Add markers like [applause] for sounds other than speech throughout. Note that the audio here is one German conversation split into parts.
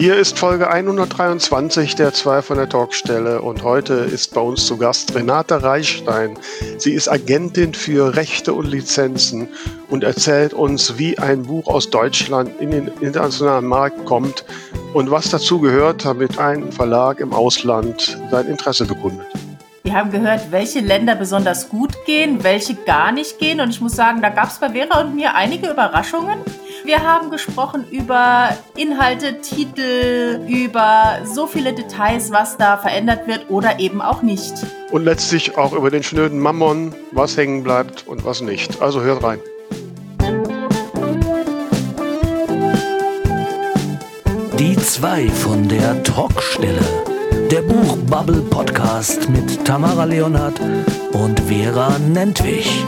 Hier ist Folge 123 der zwei von der Talkstelle und heute ist bei uns zu Gast Renate Reichstein. Sie ist Agentin für Rechte und Lizenzen und erzählt uns, wie ein Buch aus Deutschland in den internationalen Markt kommt und was dazu gehört, damit ein Verlag im Ausland sein Interesse bekundet. Wir haben gehört, welche Länder besonders gut gehen, welche gar nicht gehen. Und ich muss sagen, da gab es bei Vera und mir einige Überraschungen. Wir haben gesprochen über Inhalte, Titel, über so viele Details, was da verändert wird oder eben auch nicht. Und letztlich auch über den schnöden Mammon, was hängen bleibt und was nicht. Also hört rein. Die zwei von der Talkstelle. Der Buchbubble Podcast mit Tamara Leonhardt und Vera Nentwich.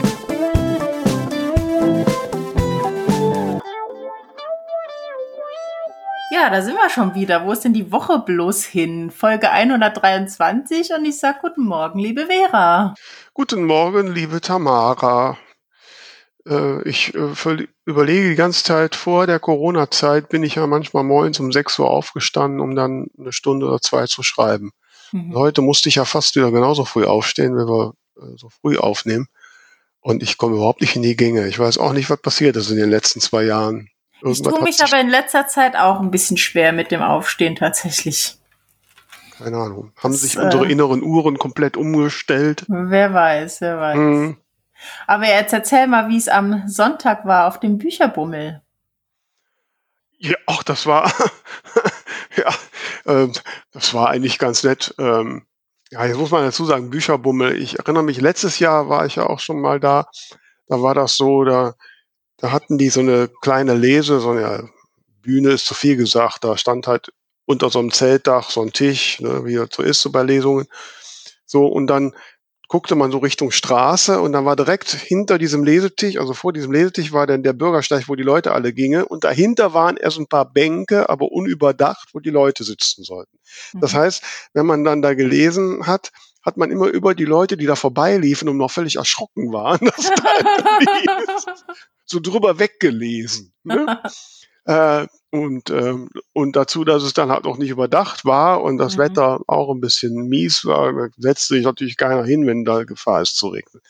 Ja, da sind wir schon wieder. Wo ist denn die Woche bloß hin? Folge 123 und ich sag guten Morgen, liebe Vera. Guten Morgen, liebe Tamara. Äh, ich äh, überlege die ganze Zeit vor der Corona-Zeit, bin ich ja manchmal morgens um 6 Uhr aufgestanden, um dann eine Stunde oder zwei zu schreiben. Mhm. Heute musste ich ja fast wieder genauso früh aufstehen, wenn wir äh, so früh aufnehmen. Und ich komme überhaupt nicht in die Gänge. Ich weiß auch nicht, was passiert ist in den letzten zwei Jahren. Ich tue mich aber in letzter Zeit auch ein bisschen schwer mit dem Aufstehen tatsächlich. Keine Ahnung. Haben sich das, unsere äh, inneren Uhren komplett umgestellt? Wer weiß, wer weiß. Mhm. Aber jetzt erzähl mal, wie es am Sonntag war auf dem Bücherbummel. Ja, ach, das war, [laughs] ja, äh, das war eigentlich ganz nett. Ähm, ja, jetzt muss man dazu sagen, Bücherbummel. Ich erinnere mich, letztes Jahr war ich ja auch schon mal da. Da war das so, da da hatten die so eine kleine Lese, so eine Bühne ist zu viel gesagt, da stand halt unter so einem Zeltdach so ein Tisch, ne, wie das so ist, so bei Lesungen. So, und dann guckte man so Richtung Straße und dann war direkt hinter diesem Lesetisch, also vor diesem Lesetisch war dann der Bürgersteig, wo die Leute alle gingen und dahinter waren erst ein paar Bänke, aber unüberdacht, wo die Leute sitzen sollten. Mhm. Das heißt, wenn man dann da gelesen hat, hat man immer über die Leute, die da vorbeiliefen und noch völlig erschrocken waren, [laughs] dass da [laughs] so drüber weggelesen. [laughs] Ne? äh, und, ähm, und dazu, dass es dann halt auch nicht überdacht war und das mhm. Wetter auch ein bisschen mies war, setzt sich natürlich keiner hin, wenn da Gefahr ist zu regnen.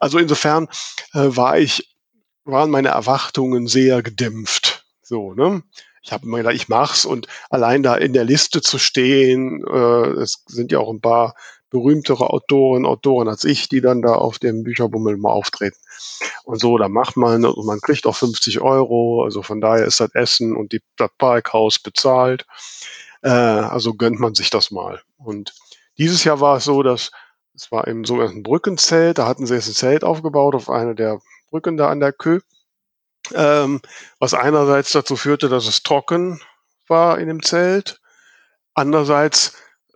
Also insofern äh, war ich, waren meine Erwartungen sehr gedämpft. So, ne? Ich habe immer gedacht, ich mach's und allein da in der Liste zu stehen, äh, es sind ja auch ein paar berühmtere Autoren, Autoren als ich, die dann da auf dem Bücherbummel mal auftreten. Und so, da macht man, und man kriegt auch 50 Euro, also von daher ist das Essen und die, das Parkhaus bezahlt. Äh, also gönnt man sich das mal. Und dieses Jahr war es so, dass es war im sogenannten Brückenzelt, da hatten sie jetzt ein Zelt aufgebaut auf einer der Brücken da an der Kö, ähm, was einerseits dazu führte, dass es trocken war in dem Zelt, andererseits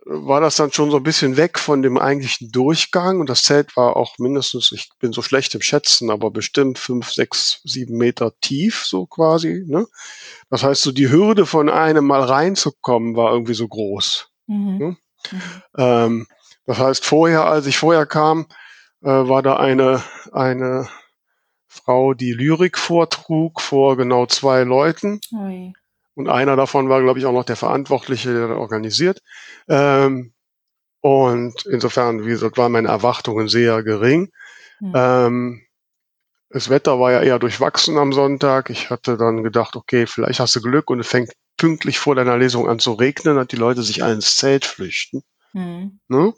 war das dann schon so ein bisschen weg von dem eigentlichen Durchgang und das Zelt war auch mindestens, ich bin so schlecht im Schätzen, aber bestimmt fünf, sechs, sieben Meter tief, so quasi. Ne? Das heißt, so die Hürde von einem mal reinzukommen war irgendwie so groß. Mhm. Ne? Mhm. Ähm, das heißt, vorher, als ich vorher kam, äh, war da eine, eine Frau, die Lyrik vortrug vor genau zwei Leuten. Ui. Und einer davon war, glaube ich, auch noch der Verantwortliche, der organisiert. Ähm, und insofern, wie gesagt, waren meine Erwartungen sehr gering. Mhm. Ähm, das Wetter war ja eher durchwachsen am Sonntag. Ich hatte dann gedacht, okay, vielleicht hast du Glück und es fängt pünktlich vor deiner Lesung an zu regnen, dass die Leute sich alle ins Zelt flüchten. Mhm. Ne?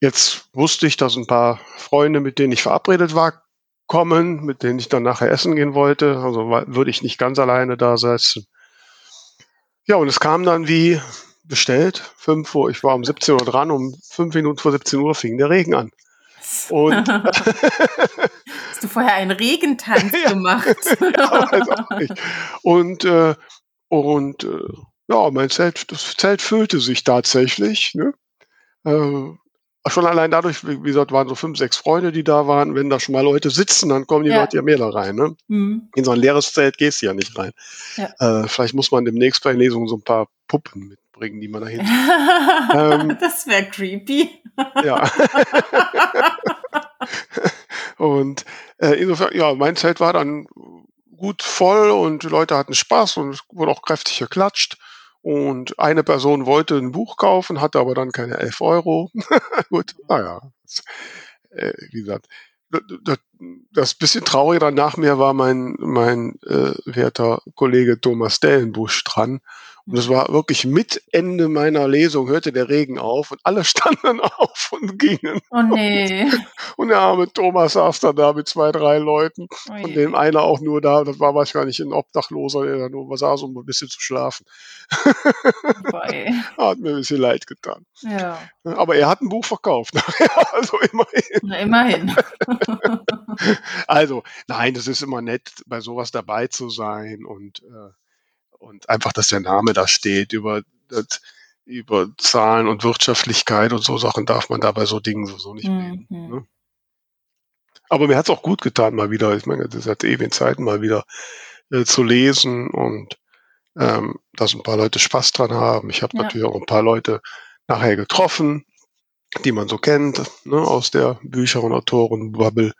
Jetzt wusste ich, dass ein paar Freunde, mit denen ich verabredet war, kommen, mit denen ich dann nachher essen gehen wollte. Also würde ich nicht ganz alleine da sitzen. Ja, und es kam dann wie bestellt, 5 Uhr, ich war um 17 Uhr dran, um fünf Minuten vor 17 Uhr fing der Regen an. Und [laughs] Hast du vorher einen Regentanz [laughs] ja, gemacht? [laughs] ja, weiß auch nicht. Und, äh, und äh, ja, mein Zelt, das Zelt füllte sich tatsächlich. Ne? Äh, schon allein dadurch, wie gesagt, waren so fünf, sechs Freunde, die da waren. Wenn da schon mal Leute sitzen, dann kommen die ja. Leute ja mehr da rein. Ne? Mhm. In so ein leeres Zelt gehst du ja nicht rein. Ja. Äh, vielleicht muss man demnächst bei Lesungen so ein paar Puppen mitbringen, die man da hinten. [laughs] ähm, das wäre creepy. ja. [laughs] und äh, insofern, ja, mein Zelt war dann gut voll und die Leute hatten Spaß und es wurde auch kräftig geklatscht. Und eine Person wollte ein Buch kaufen, hatte aber dann keine 11 Euro. [laughs] Gut, naja, äh, wie gesagt, das, das bisschen traurige dann nach mir war mein, mein äh, werter Kollege Thomas Dellenbusch dran. Und es war wirklich mit Ende meiner Lesung, hörte der Regen auf und alle [laughs] standen auf und gingen. Oh nee. [laughs] Und der arme Thomas saß dann da mit zwei, drei Leuten, Oh von dem einer auch nur da, das war wahrscheinlich ein Obdachloser, der da nur saß, um ein bisschen zu schlafen. Vorbei. [laughs] Hat mir ein bisschen leid getan. Ja, Aber er hat ein Buch verkauft also immerhin. na immerhin. Also, nein, es ist immer nett, bei sowas dabei zu sein und, äh, und einfach, dass der Name da steht. Über, über Zahlen und Wirtschaftlichkeit und so Sachen darf man da bei so Dingen sowieso nicht reden. Mhm. Ne? Aber mir hat es auch gut getan, mal wieder, ich meine, das hat ewigen Zeiten mal wieder äh, zu lesen und ähm, dass ein paar Leute Spaß dran haben. Ich habe Ja. natürlich auch ein paar Leute nachher getroffen, die man so kennt, ne, aus der Bücher- und Autorenbubble.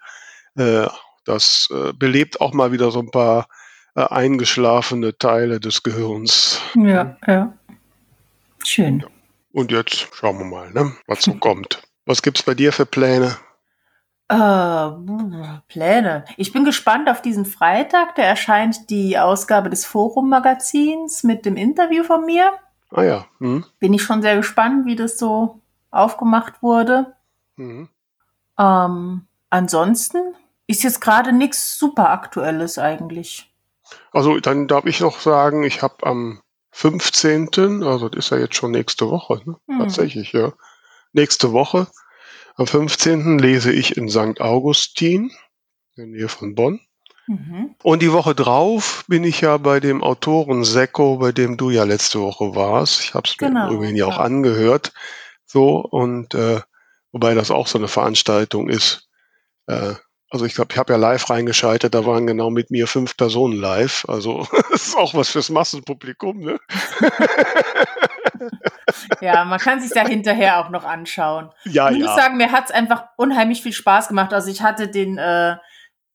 Äh, das äh, belebt auch mal wieder so ein paar äh, eingeschlafene Teile des Gehirns. Ja, ja. Schön. Und jetzt schauen wir mal, ne, was so kommt. Was gibt's bei dir für Pläne? Äh, Pläne. Ich bin gespannt auf diesen Freitag. Da erscheint die Ausgabe des Forum-Magazins mit dem Interview von mir. Ah ja. Hm? Bin ich schon sehr gespannt, wie das so aufgemacht wurde. Mhm. Ähm, ansonsten ist jetzt gerade nichts super Aktuelles eigentlich. Also dann darf ich noch sagen, ich habe am 15., also das ist ja jetzt schon nächste Woche, ne? Hm. tatsächlich, ja. Nächste Woche, am 15. lese ich in St. Augustin, in der Nähe von Bonn. Mhm. Und die Woche drauf bin ich ja bei dem Autoren Sekko, bei dem du ja letzte Woche warst. Ich habe es mir Genau, im Übrigen ja auch angehört. So, und äh, wobei das auch so eine Veranstaltung ist. Äh, also ich glaube, ich habe ja live reingeschaltet, da waren genau mit mir fünf Personen live. Also [laughs] das ist auch was fürs Massenpublikum, ne? Ja, man kann sich da hinterher auch noch anschauen. Ja, ich muss ja. sagen, mir hat's einfach unheimlich viel Spaß gemacht. Also ich hatte den äh,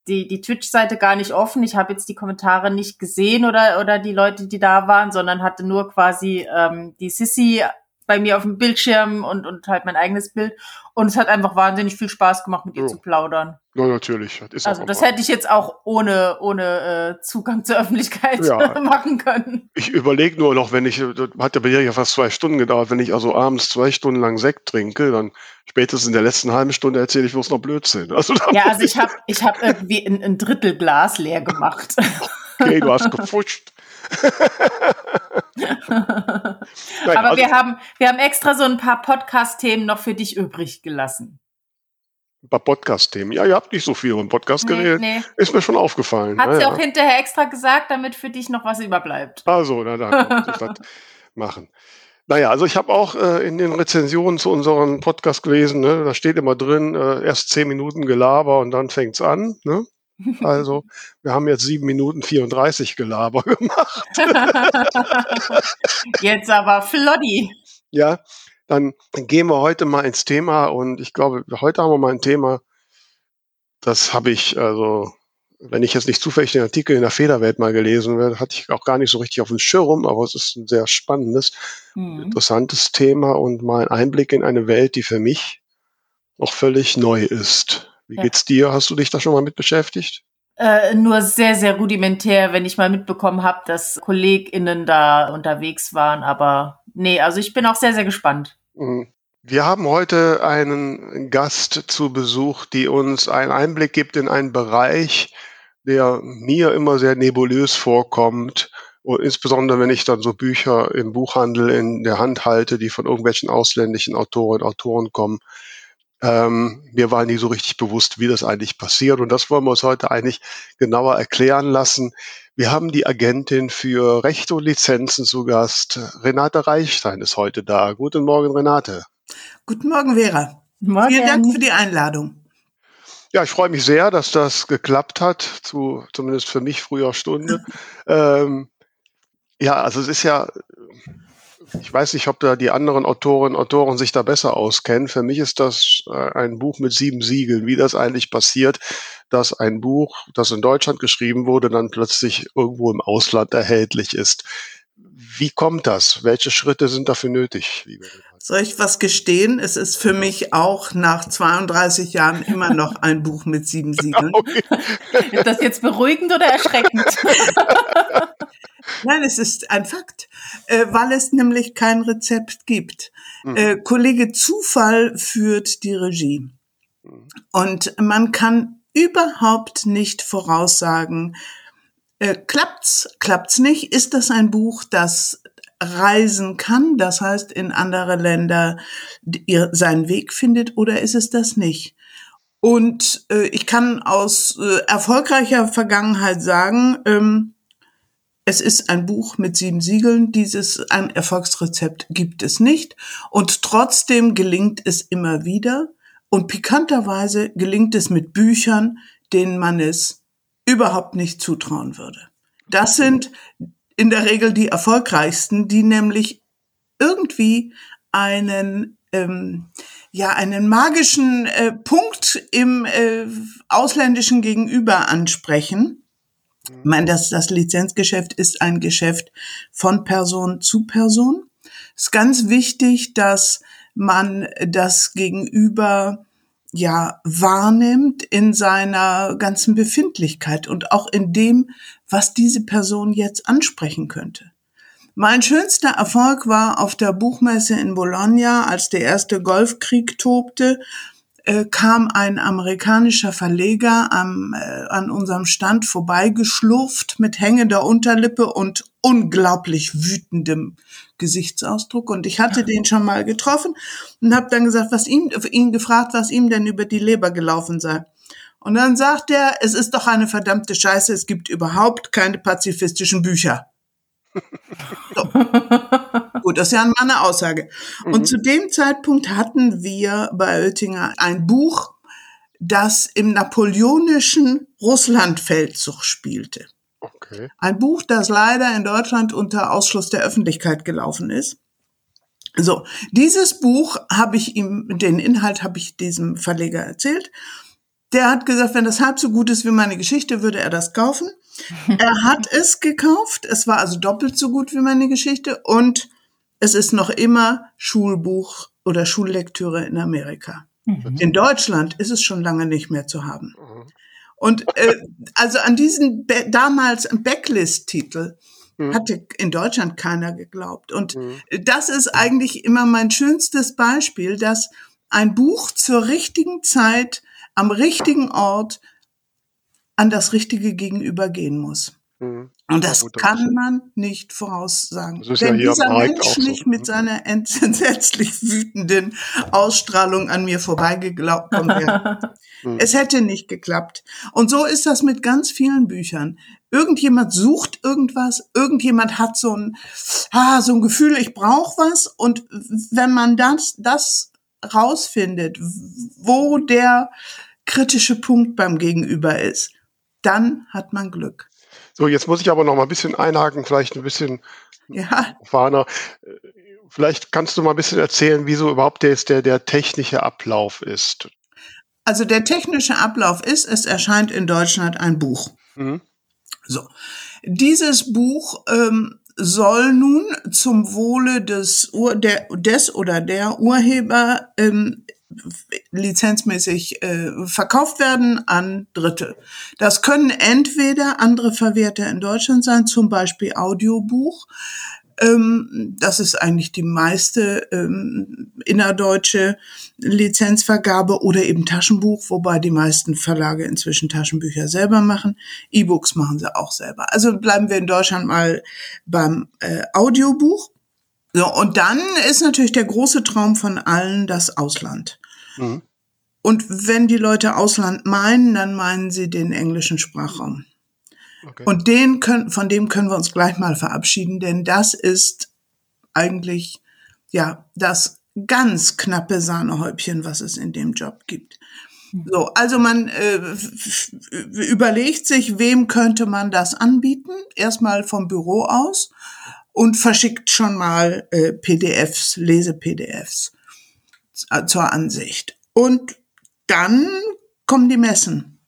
die, die Twitch-Seite gar nicht offen. Ich habe jetzt die Kommentare nicht gesehen oder, oder die Leute, die da waren, sondern hatte nur quasi ähm, die Sissy bei mir auf dem Bildschirm und, und halt mein eigenes Bild. Und es hat einfach wahnsinnig viel Spaß gemacht, mit ihr Ja. zu plaudern. Ja, natürlich. Das Also das hätte ich jetzt auch ohne, ohne äh, Zugang zur Öffentlichkeit Ja. [laughs] machen können. Ich überlege nur noch, wenn ich, das hat ja bei dir ja fast zwei Stunden gedauert, wenn ich also abends zwei Stunden lang Sekt trinke, dann spätestens in der letzten halben Stunde erzähle ich bloß noch Blödsinn. Also Ja, also ich habe ich hab irgendwie ein, ein Drittel Glas leer gemacht. okay, du hast [laughs] gefuscht. Nein, Aber also, wir haben, wir haben extra so ein paar Podcast-Themen noch für dich übrig gelassen. ein paar Podcast-Themen. Ja, ihr habt nicht so viel über den Podcast Nee, geredet. nee. Ist mir schon aufgefallen. Hat Ja, sie ja. auch hinterher extra gesagt, damit für dich noch was überbleibt. Also, na, da muss ich das machen. Naja, also ich habe auch äh, in den Rezensionen zu unserem Podcast gelesen, ne, da steht immer drin, äh, erst zehn Minuten Gelaber und dann fängt's an. Ne? Also, wir haben jetzt sieben Minuten 34 Gelaber gemacht. [laughs] Jetzt aber Floddy. Ja, dann gehen wir heute mal ins Thema und ich glaube, heute haben wir mal ein Thema, das habe ich, also, wenn ich jetzt nicht zufällig den Artikel in der Federwelt mal gelesen werde, hatte ich auch gar nicht so richtig auf dem Schirm, aber es ist ein sehr spannendes, Hm. interessantes Thema und mal ein Einblick in eine Welt, die für mich noch völlig neu ist. Wie Ja. geht's dir? Hast du dich da schon mal mit beschäftigt? Äh, nur sehr, sehr rudimentär, wenn ich mal mitbekommen habe, dass KollegInnen da unterwegs waren. Aber nee, also ich bin auch sehr, sehr gespannt. Mhm. Wir haben heute einen Gast zu Besuch, die uns einen Einblick gibt in einen Bereich, der mir immer sehr nebulös vorkommt. Und insbesondere, wenn ich dann so Bücher im Buchhandel in der Hand halte, die von irgendwelchen ausländischen Autorinnen und Autoren kommen. Ähm, mir war nie so richtig bewusst, wie das eigentlich passiert. Und das wollen wir uns heute eigentlich genauer erklären lassen. Wir haben die Agentin für Rechte und Lizenzen zu Gast. Renate Reichstein ist heute da. Guten Morgen, Renate. Guten Morgen, Vera. Morgen. Vielen Dank für die Einladung. Ja, ich freue mich sehr, dass das geklappt hat, zu zumindest für mich früher Stunde. [laughs] ähm, ja, also es ist ja, ich weiß nicht, ob da die anderen Autorinnen und Autoren sich da besser auskennen. Für mich ist das äh, ein Buch mit sieben Siegeln, wie das eigentlich passiert, dass ein Buch, das in Deutschland geschrieben wurde, dann plötzlich irgendwo im Ausland erhältlich ist. Wie kommt das? Welche Schritte sind dafür nötig? Soll ich was gestehen? Es ist für mich auch nach 32 Jahren immer noch ein Buch mit sieben [laughs] Siegeln. Okay. Ist das jetzt beruhigend oder erschreckend? [laughs] Nein, es ist ein Fakt, äh, weil es nämlich kein Rezept gibt. Mhm. Kollege Zufall führt die Regie. Mhm. Und man kann überhaupt nicht voraussagen, äh, klappt's, klappt's nicht? Ist das ein Buch, das reisen kann, das heißt in andere Länder ihr, seinen Weg findet, oder ist es das nicht? Und äh, ich kann aus äh, erfolgreicher Vergangenheit sagen, ähm, es ist ein Buch mit sieben Siegeln. Dieses ein Erfolgsrezept gibt es nicht. Und trotzdem gelingt es immer wieder. Und pikanterweise gelingt es mit Büchern, denen man es überhaupt nicht zutrauen würde. Das sind in der Regel die erfolgreichsten, die nämlich irgendwie einen ähm, ja einen magischen äh, Punkt im äh, ausländischen Gegenüber ansprechen. Ich meine, das, das Lizenzgeschäft ist ein Geschäft von Person zu Person. Es ist ganz wichtig, dass man das Gegenüber ja wahrnimmt in seiner ganzen Befindlichkeit und auch in dem, was diese Person jetzt ansprechen könnte. Mein schönster Erfolg war auf der Buchmesse in Bologna, als der erste Golfkrieg tobte, äh, kam ein amerikanischer Verleger am, äh, an unserem Stand vorbeigeschlurft mit hängender Unterlippe und unglaublich wütendem Gesichtsausdruck. Und ich hatte den schon mal getroffen und habe dann gesagt, was ihm, ihn gefragt, was ihm denn über die Leber gelaufen sei. Und dann sagt er, es ist doch eine verdammte Scheiße, es gibt überhaupt keine pazifistischen Bücher. [laughs] So. Gut, das ist ja eine Aussage. Mhm. Und zu dem Zeitpunkt hatten wir bei Oettinger ein Buch, das im napoleonischen Russlandfeldzug spielte. Okay. Ein Buch, das leider in Deutschland unter Ausschluss der Öffentlichkeit gelaufen ist. So, dieses Buch habe ich ihm, den Inhalt habe ich diesem Verleger erzählt. Der hat gesagt, wenn das halb so gut ist wie meine Geschichte, würde er das kaufen. [laughs] er hat es gekauft. Es war also doppelt so gut wie meine Geschichte und es ist noch immer Schulbuch oder Schullektüre in Amerika. Mhm. In Deutschland ist es schon lange nicht mehr zu haben. Und äh, also an diesen Be damals Backlist-Titel mhm. hatte in Deutschland keiner geglaubt. Und mhm. das ist eigentlich immer mein schönstes Beispiel, dass ein Buch zur richtigen Zeit am richtigen Ort an das richtige Gegenüber gehen muss. Mhm. Und das kann man nicht voraussagen. Wenn ja dieser Mensch so. nicht mit mhm. seiner entsetzlich wütenden Ausstrahlung an mir vorbeigekommen wäre. [laughs] Mhm. es hätte nicht geklappt. Und so ist das mit ganz vielen Büchern. Irgendjemand sucht irgendwas, irgendjemand hat so ein, ah, so ein Gefühl, ich brauche was. Und wenn man das, das rausfindet, wo der kritische Punkt beim Gegenüber ist, dann hat man Glück. So, jetzt muss ich aber noch mal ein bisschen einhaken, vielleicht ein bisschen ja. Vielleicht kannst du mal ein bisschen erzählen, wieso überhaupt jetzt der, der technische Ablauf ist. Also der technische Ablauf ist, es erscheint in Deutschland ein Buch. Mhm. So, dieses Buch ähm, soll nun zum Wohle des, Ur der, des oder der Urheber ähm, lizenzmäßig äh, verkauft werden an Dritte. Das können entweder andere Verwerter in Deutschland sein, zum Beispiel Audiobuch. Ähm, das ist eigentlich die meiste ähm, innerdeutsche Lizenzvergabe oder eben Taschenbuch, wobei die meisten Verlage inzwischen Taschenbücher selber machen. E-Books machen sie auch selber. Also bleiben wir in Deutschland mal beim äh, Audiobuch. So, und dann ist natürlich der große Traum von allen das Ausland. Mhm. Und wenn die Leute Ausland meinen, dann meinen sie den englischen Sprachraum. Okay. Und den können, von dem können wir uns gleich mal verabschieden, denn das ist eigentlich, ja, das ganz knappe Sahnehäubchen, was es in dem Job gibt. Mhm. So, also man äh, überlegt sich, wem könnte man das anbieten? Erstmal vom Büro aus und verschickt schon mal äh, PDFs, Lese-PDFs zur Ansicht. Und dann kommen die Messen.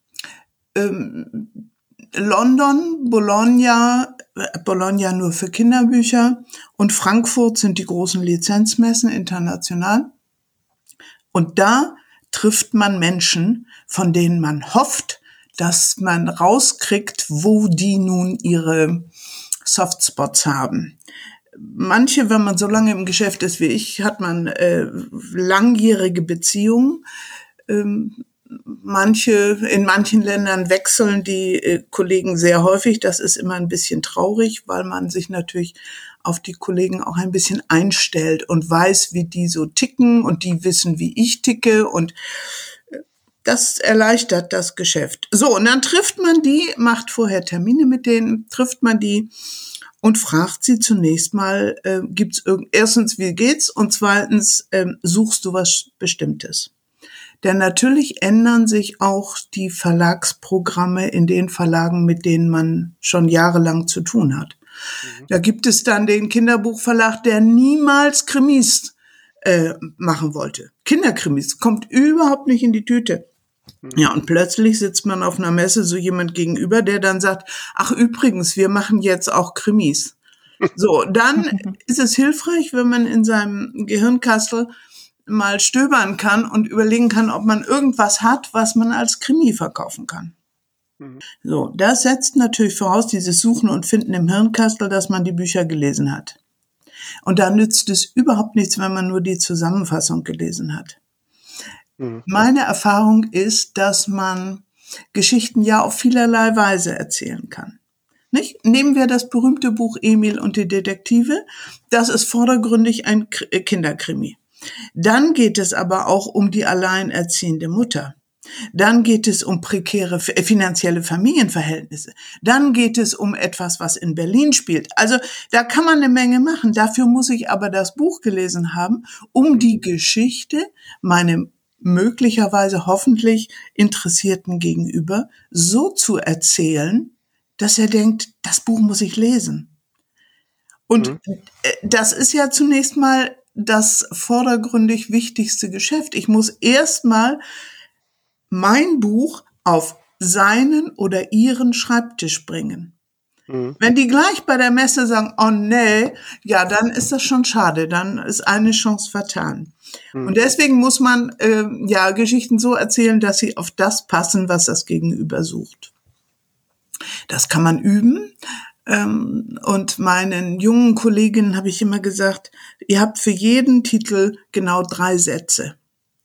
Ähm, London, Bologna, Bologna nur für Kinderbücher und Frankfurt sind die großen Lizenzmessen international. Und da trifft man Menschen, von denen man hofft, dass man rauskriegt, wo die nun ihre Softspots haben. Manche, wenn man so lange im Geschäft ist wie ich, hat man äh, langjährige Beziehungen. Ähm, manche, in manchen Ländern wechseln die äh, Kollegen sehr häufig. Das ist immer ein bisschen traurig, weil man sich natürlich auf die Kollegen auch ein bisschen einstellt und weiß, wie die so ticken und die wissen, wie ich ticke und äh, das erleichtert das Geschäft. So, und dann trifft man die, macht vorher Termine mit denen, trifft man die und fragt sie zunächst mal, äh, gibt's irgend erstens, wie geht's? Und zweitens, äh, suchst du was Bestimmtes? Denn natürlich ändern sich auch die Verlagsprogramme in den Verlagen, mit denen man schon jahrelang zu tun hat. Mhm. Da gibt es dann den Kinderbuchverlag, der niemals Krimis äh, machen wollte. Kinderkrimis kommt überhaupt nicht in die Tüte. Mhm. Ja, und plötzlich sitzt man auf einer Messe so jemand gegenüber, der dann sagt, ach übrigens, wir machen jetzt auch Krimis. [laughs] So, dann ist es hilfreich, wenn man in seinem Gehirnkastel mal stöbern kann und überlegen kann, ob man irgendwas hat, was man als Krimi verkaufen kann. Mhm. So, das setzt natürlich voraus, dieses Suchen und Finden im Hirnkastel, dass man die Bücher gelesen hat. Und da nützt es überhaupt nichts, wenn man nur die Zusammenfassung gelesen hat. Mhm. Meine Erfahrung ist, dass man Geschichten ja auf vielerlei Weise erzählen kann. Nicht? Nehmen wir das berühmte Buch Emil und die Detektive. Das ist vordergründig ein Kinderkrimi. Dann geht es aber auch um die alleinerziehende Mutter. Dann geht es um prekäre äh, finanzielle Familienverhältnisse. Dann geht es um etwas, was in Berlin spielt. Also da kann man eine Menge machen. Dafür muss ich aber das Buch gelesen haben, um die Geschichte meinem möglicherweise hoffentlich Interessierten gegenüber so zu erzählen, dass er denkt, das Buch muss ich lesen. Und mhm. Äh, das ist ja zunächst mal das vordergründig wichtigste Geschäft. Ich muss erstmal mein Buch auf seinen oder ihren Schreibtisch bringen. Mhm. Wenn die gleich bei der Messe sagen, oh nee, ja, dann ist das schon schade, dann ist eine Chance vertan. Mhm. Und deswegen muss man äh, ja Geschichten so erzählen, dass sie auf das passen, was das Gegenüber sucht. Das kann man üben. Ähm, und meinen jungen Kolleginnen habe ich immer gesagt, ihr habt für jeden Titel genau drei Sätze.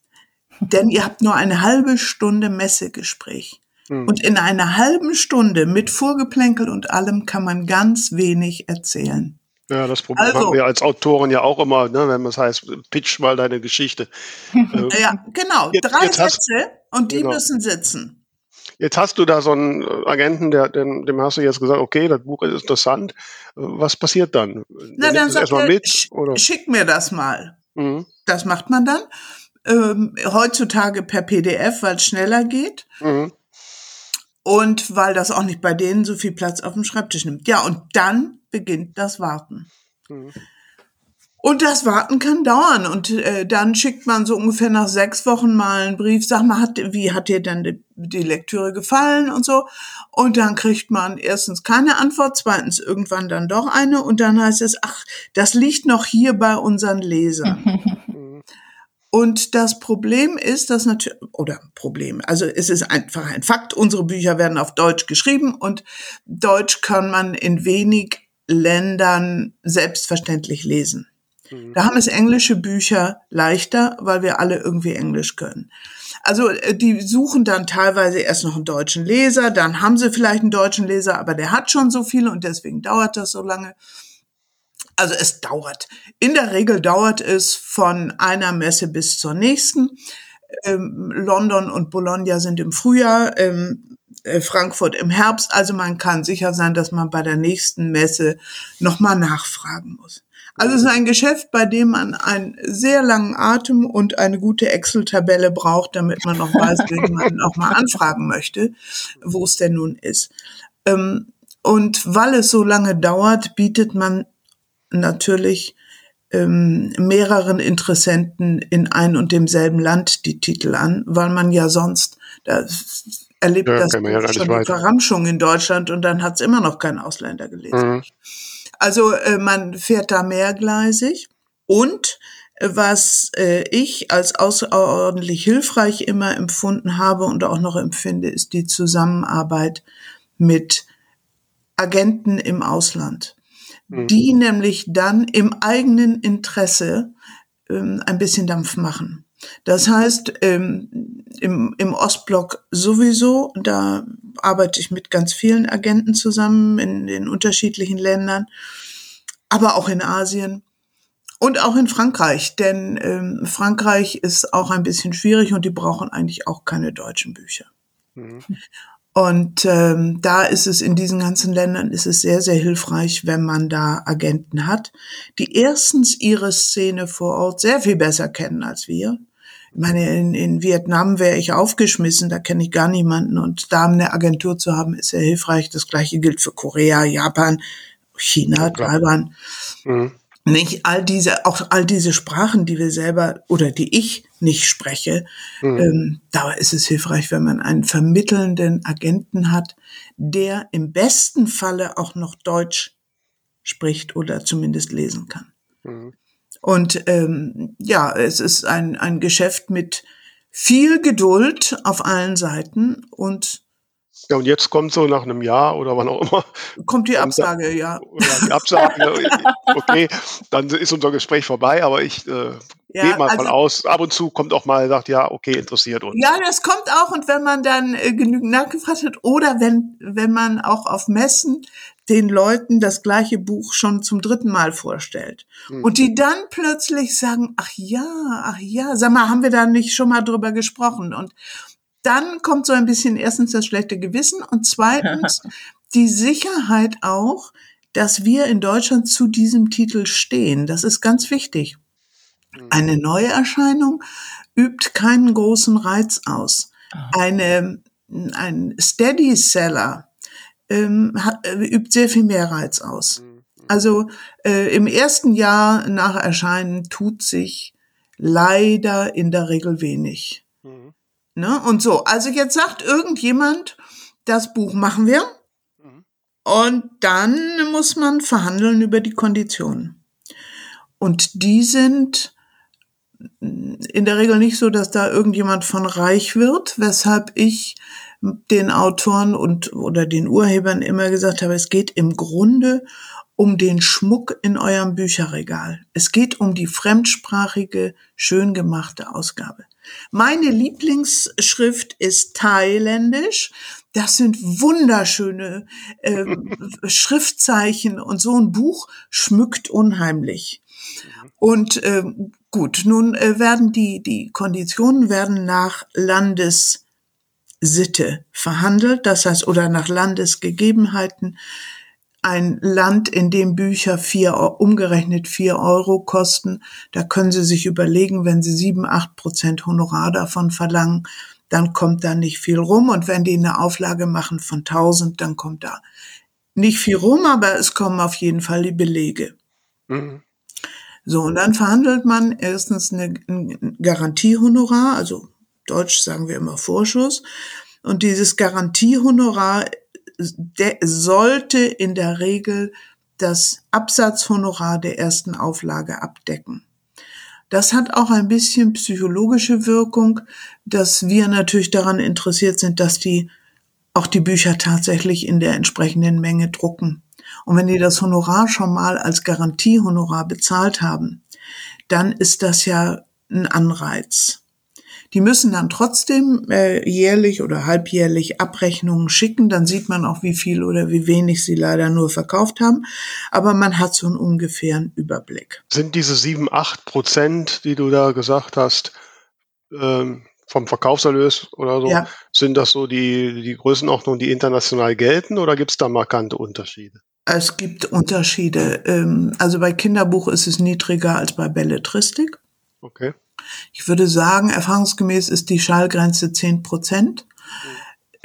[laughs] Denn ihr habt nur eine halbe Stunde Messegespräch. Mhm. Und in einer halben Stunde mit Vorgeplänkel und allem kann man ganz wenig erzählen. Ja, das Problem also, haben wir als Autoren ja auch immer, ne, wenn es heißt, pitch mal deine Geschichte. [laughs] ja, genau. Jetzt, Drei jetzt Sätze hast, und die genau. müssen sitzen. Jetzt hast du da so einen Agenten, der, dem, dem hast du jetzt gesagt, okay, das Buch ist interessant. Was passiert dann? Na, dann sagt er, mit, oder? schick mir das mal. Mhm. Das macht man dann. Ähm, heutzutage per PDF, weil es schneller geht. Mhm. Und weil das auch nicht bei denen so viel Platz auf dem Schreibtisch nimmt. Ja, und dann beginnt das Warten. Mhm. Und das Warten kann dauern. Und äh, dann schickt man so ungefähr nach sechs Wochen mal einen Brief, sag mal, hat, wie hat dir denn die, die Lektüre gefallen und so. Und dann kriegt man erstens keine Antwort, zweitens irgendwann dann doch eine. Und dann heißt es, ach, das liegt noch hier bei unseren Lesern. [laughs] Und das Problem ist, dass natürlich, oder Problem, also es ist einfach ein Fakt, unsere Bücher werden auf Deutsch geschrieben und Deutsch kann man in wenig Ländern selbstverständlich lesen. Mhm. Da haben es englische Bücher leichter, weil wir alle irgendwie Englisch können. Also äh, die suchen dann teilweise erst noch einen deutschen Leser, dann haben sie vielleicht einen deutschen Leser, aber der hat schon so viele und deswegen dauert das so lange. Also es dauert. In der Regel dauert es von einer Messe bis zur nächsten. Ähm, London und Bologna sind im Frühjahr, ähm, äh, Frankfurt im Herbst. Also man kann sicher sein, dass man bei der nächsten Messe nochmal nachfragen muss. Also es ist ein Geschäft, bei dem man einen sehr langen Atem und eine gute Excel-Tabelle braucht, damit man noch weiß, wen man [laughs] auch mal anfragen möchte, wo es denn nun ist. Ähm, und weil es so lange dauert, bietet man natürlich ähm, mehreren Interessenten in ein und demselben Land die Titel an, weil man ja sonst da erlebt Ja, das ja schon die. Verramschung in Deutschland und dann hat es immer noch kein Ausländer gelesen. Mhm. Also äh, man fährt da mehrgleisig und äh, was äh, ich als außerordentlich hilfreich immer empfunden habe und auch noch empfinde, ist die Zusammenarbeit mit Agenten im Ausland, die nämlich dann im eigenen Interesse ähm, ein bisschen Dampf machen. Das heißt, ähm, im, im Ostblock sowieso, da arbeite ich mit ganz vielen Agenten zusammen in den unterschiedlichen Ländern, aber auch in Asien und auch in Frankreich, denn ähm, Frankreich ist auch ein bisschen schwierig und die brauchen eigentlich auch keine deutschen Bücher. Mhm. Und ähm, da ist es in diesen ganzen Ländern ist es sehr, sehr hilfreich, wenn man da Agenten hat, die erstens ihre Szene vor Ort sehr viel besser kennen als wir. Ich meine, in, in Vietnam wäre ich aufgeschmissen, da kenne ich gar niemanden. Und da eine Agentur zu haben, ist sehr hilfreich. Das gleiche gilt für Korea, Japan, China. Taiwan. Mhm. Nicht all diese, auch all diese Sprachen, die wir selber oder die ich nicht spreche, ähm, da ist es hilfreich, wenn man einen vermittelnden Agenten hat, der im besten Falle auch noch Deutsch spricht oder zumindest lesen kann. Mhm. Und ähm, ja, es ist ein, ein Geschäft mit viel Geduld auf allen Seiten und Ja, und jetzt kommt so nach einem Jahr oder wann auch immer kommt die Absage, ja. oder die Absage, [laughs] okay, dann ist unser Gespräch vorbei, aber ich äh, Ja, gehe mal von also- aus, ab und zu kommt auch mal, sagt, ja, okay, interessiert uns. Ja, das kommt auch und wenn man dann äh, genügend nachgefragt hat oder wenn, wenn man auch auf Messen den Leuten das gleiche Buch schon zum dritten Mal vorstellt und die dann plötzlich sagen, ach ja, ach ja, sag mal, haben wir da nicht schon mal drüber gesprochen und dann kommt so ein bisschen erstens das schlechte Gewissen und zweitens [laughs] die Sicherheit auch, dass wir in Deutschland zu diesem Titel stehen. Das ist ganz wichtig. Eine Neuerscheinung übt keinen großen Reiz aus. Eine, ein Steady Seller ähm, hat, äh, übt sehr viel mehr Reiz aus. Also äh, im ersten Jahr nach Erscheinen tut sich leider in der Regel wenig. Mhm. Ne? Und so, also jetzt sagt irgendjemand, das Buch machen wir. Und dann muss man verhandeln über die Konditionen. Und die sind in der Regel nicht so, dass da irgendjemand von reich wird, weshalb ich den Autoren und oder den Urhebern immer gesagt habe, es geht im Grunde um den Schmuck in eurem Bücherregal. Es geht um die fremdsprachige, schön gemachte Ausgabe. Meine Lieblingsschrift ist thailändisch. Das sind wunderschöne ähm, [laughs] Schriftzeichen und so ein Buch schmückt unheimlich. Und ähm, gut, nun äh, werden die, die Konditionen werden nach Landessitte verhandelt, das heißt, oder nach Landesgegebenheiten. Ein Land, in dem Bücher vier, umgerechnet vier Euro kosten, da können Sie sich überlegen, wenn Sie sieben, acht Prozent Honorar davon verlangen, dann kommt da nicht viel rum. Und wenn die eine Auflage machen von 1000, dann kommt da nicht viel rum, aber es kommen auf jeden Fall die Belege. Mhm. So, und dann verhandelt man erstens eine, ein Garantiehonorar, also Deutsch sagen wir immer Vorschuss. Und dieses Garantiehonorar sollte in der Regel das Absatzhonorar der ersten Auflage abdecken. Das hat auch ein bisschen psychologische Wirkung, dass wir natürlich daran interessiert sind, dass die auch die Bücher tatsächlich in der entsprechenden Menge drucken. Und wenn die das Honorar schon mal als Garantiehonorar bezahlt haben, dann ist das ja ein Anreiz. Die müssen dann trotzdem äh, jährlich oder halbjährlich Abrechnungen schicken. Dann sieht man auch, wie viel oder wie wenig sie leider nur verkauft haben. Aber man hat so einen ungefähren Überblick. Sind diese 7, 8 Prozent, die du da gesagt hast, ähm, vom Verkaufserlös oder so, Ja. sind das so die, die Größenordnungen, die international gelten oder gibt es da markante Unterschiede? Es gibt Unterschiede. Ähm, also bei Kinderbuch ist es niedriger als bei Belletristik. Okay. Ich würde sagen, erfahrungsgemäß ist die Schallgrenze 10 Prozent.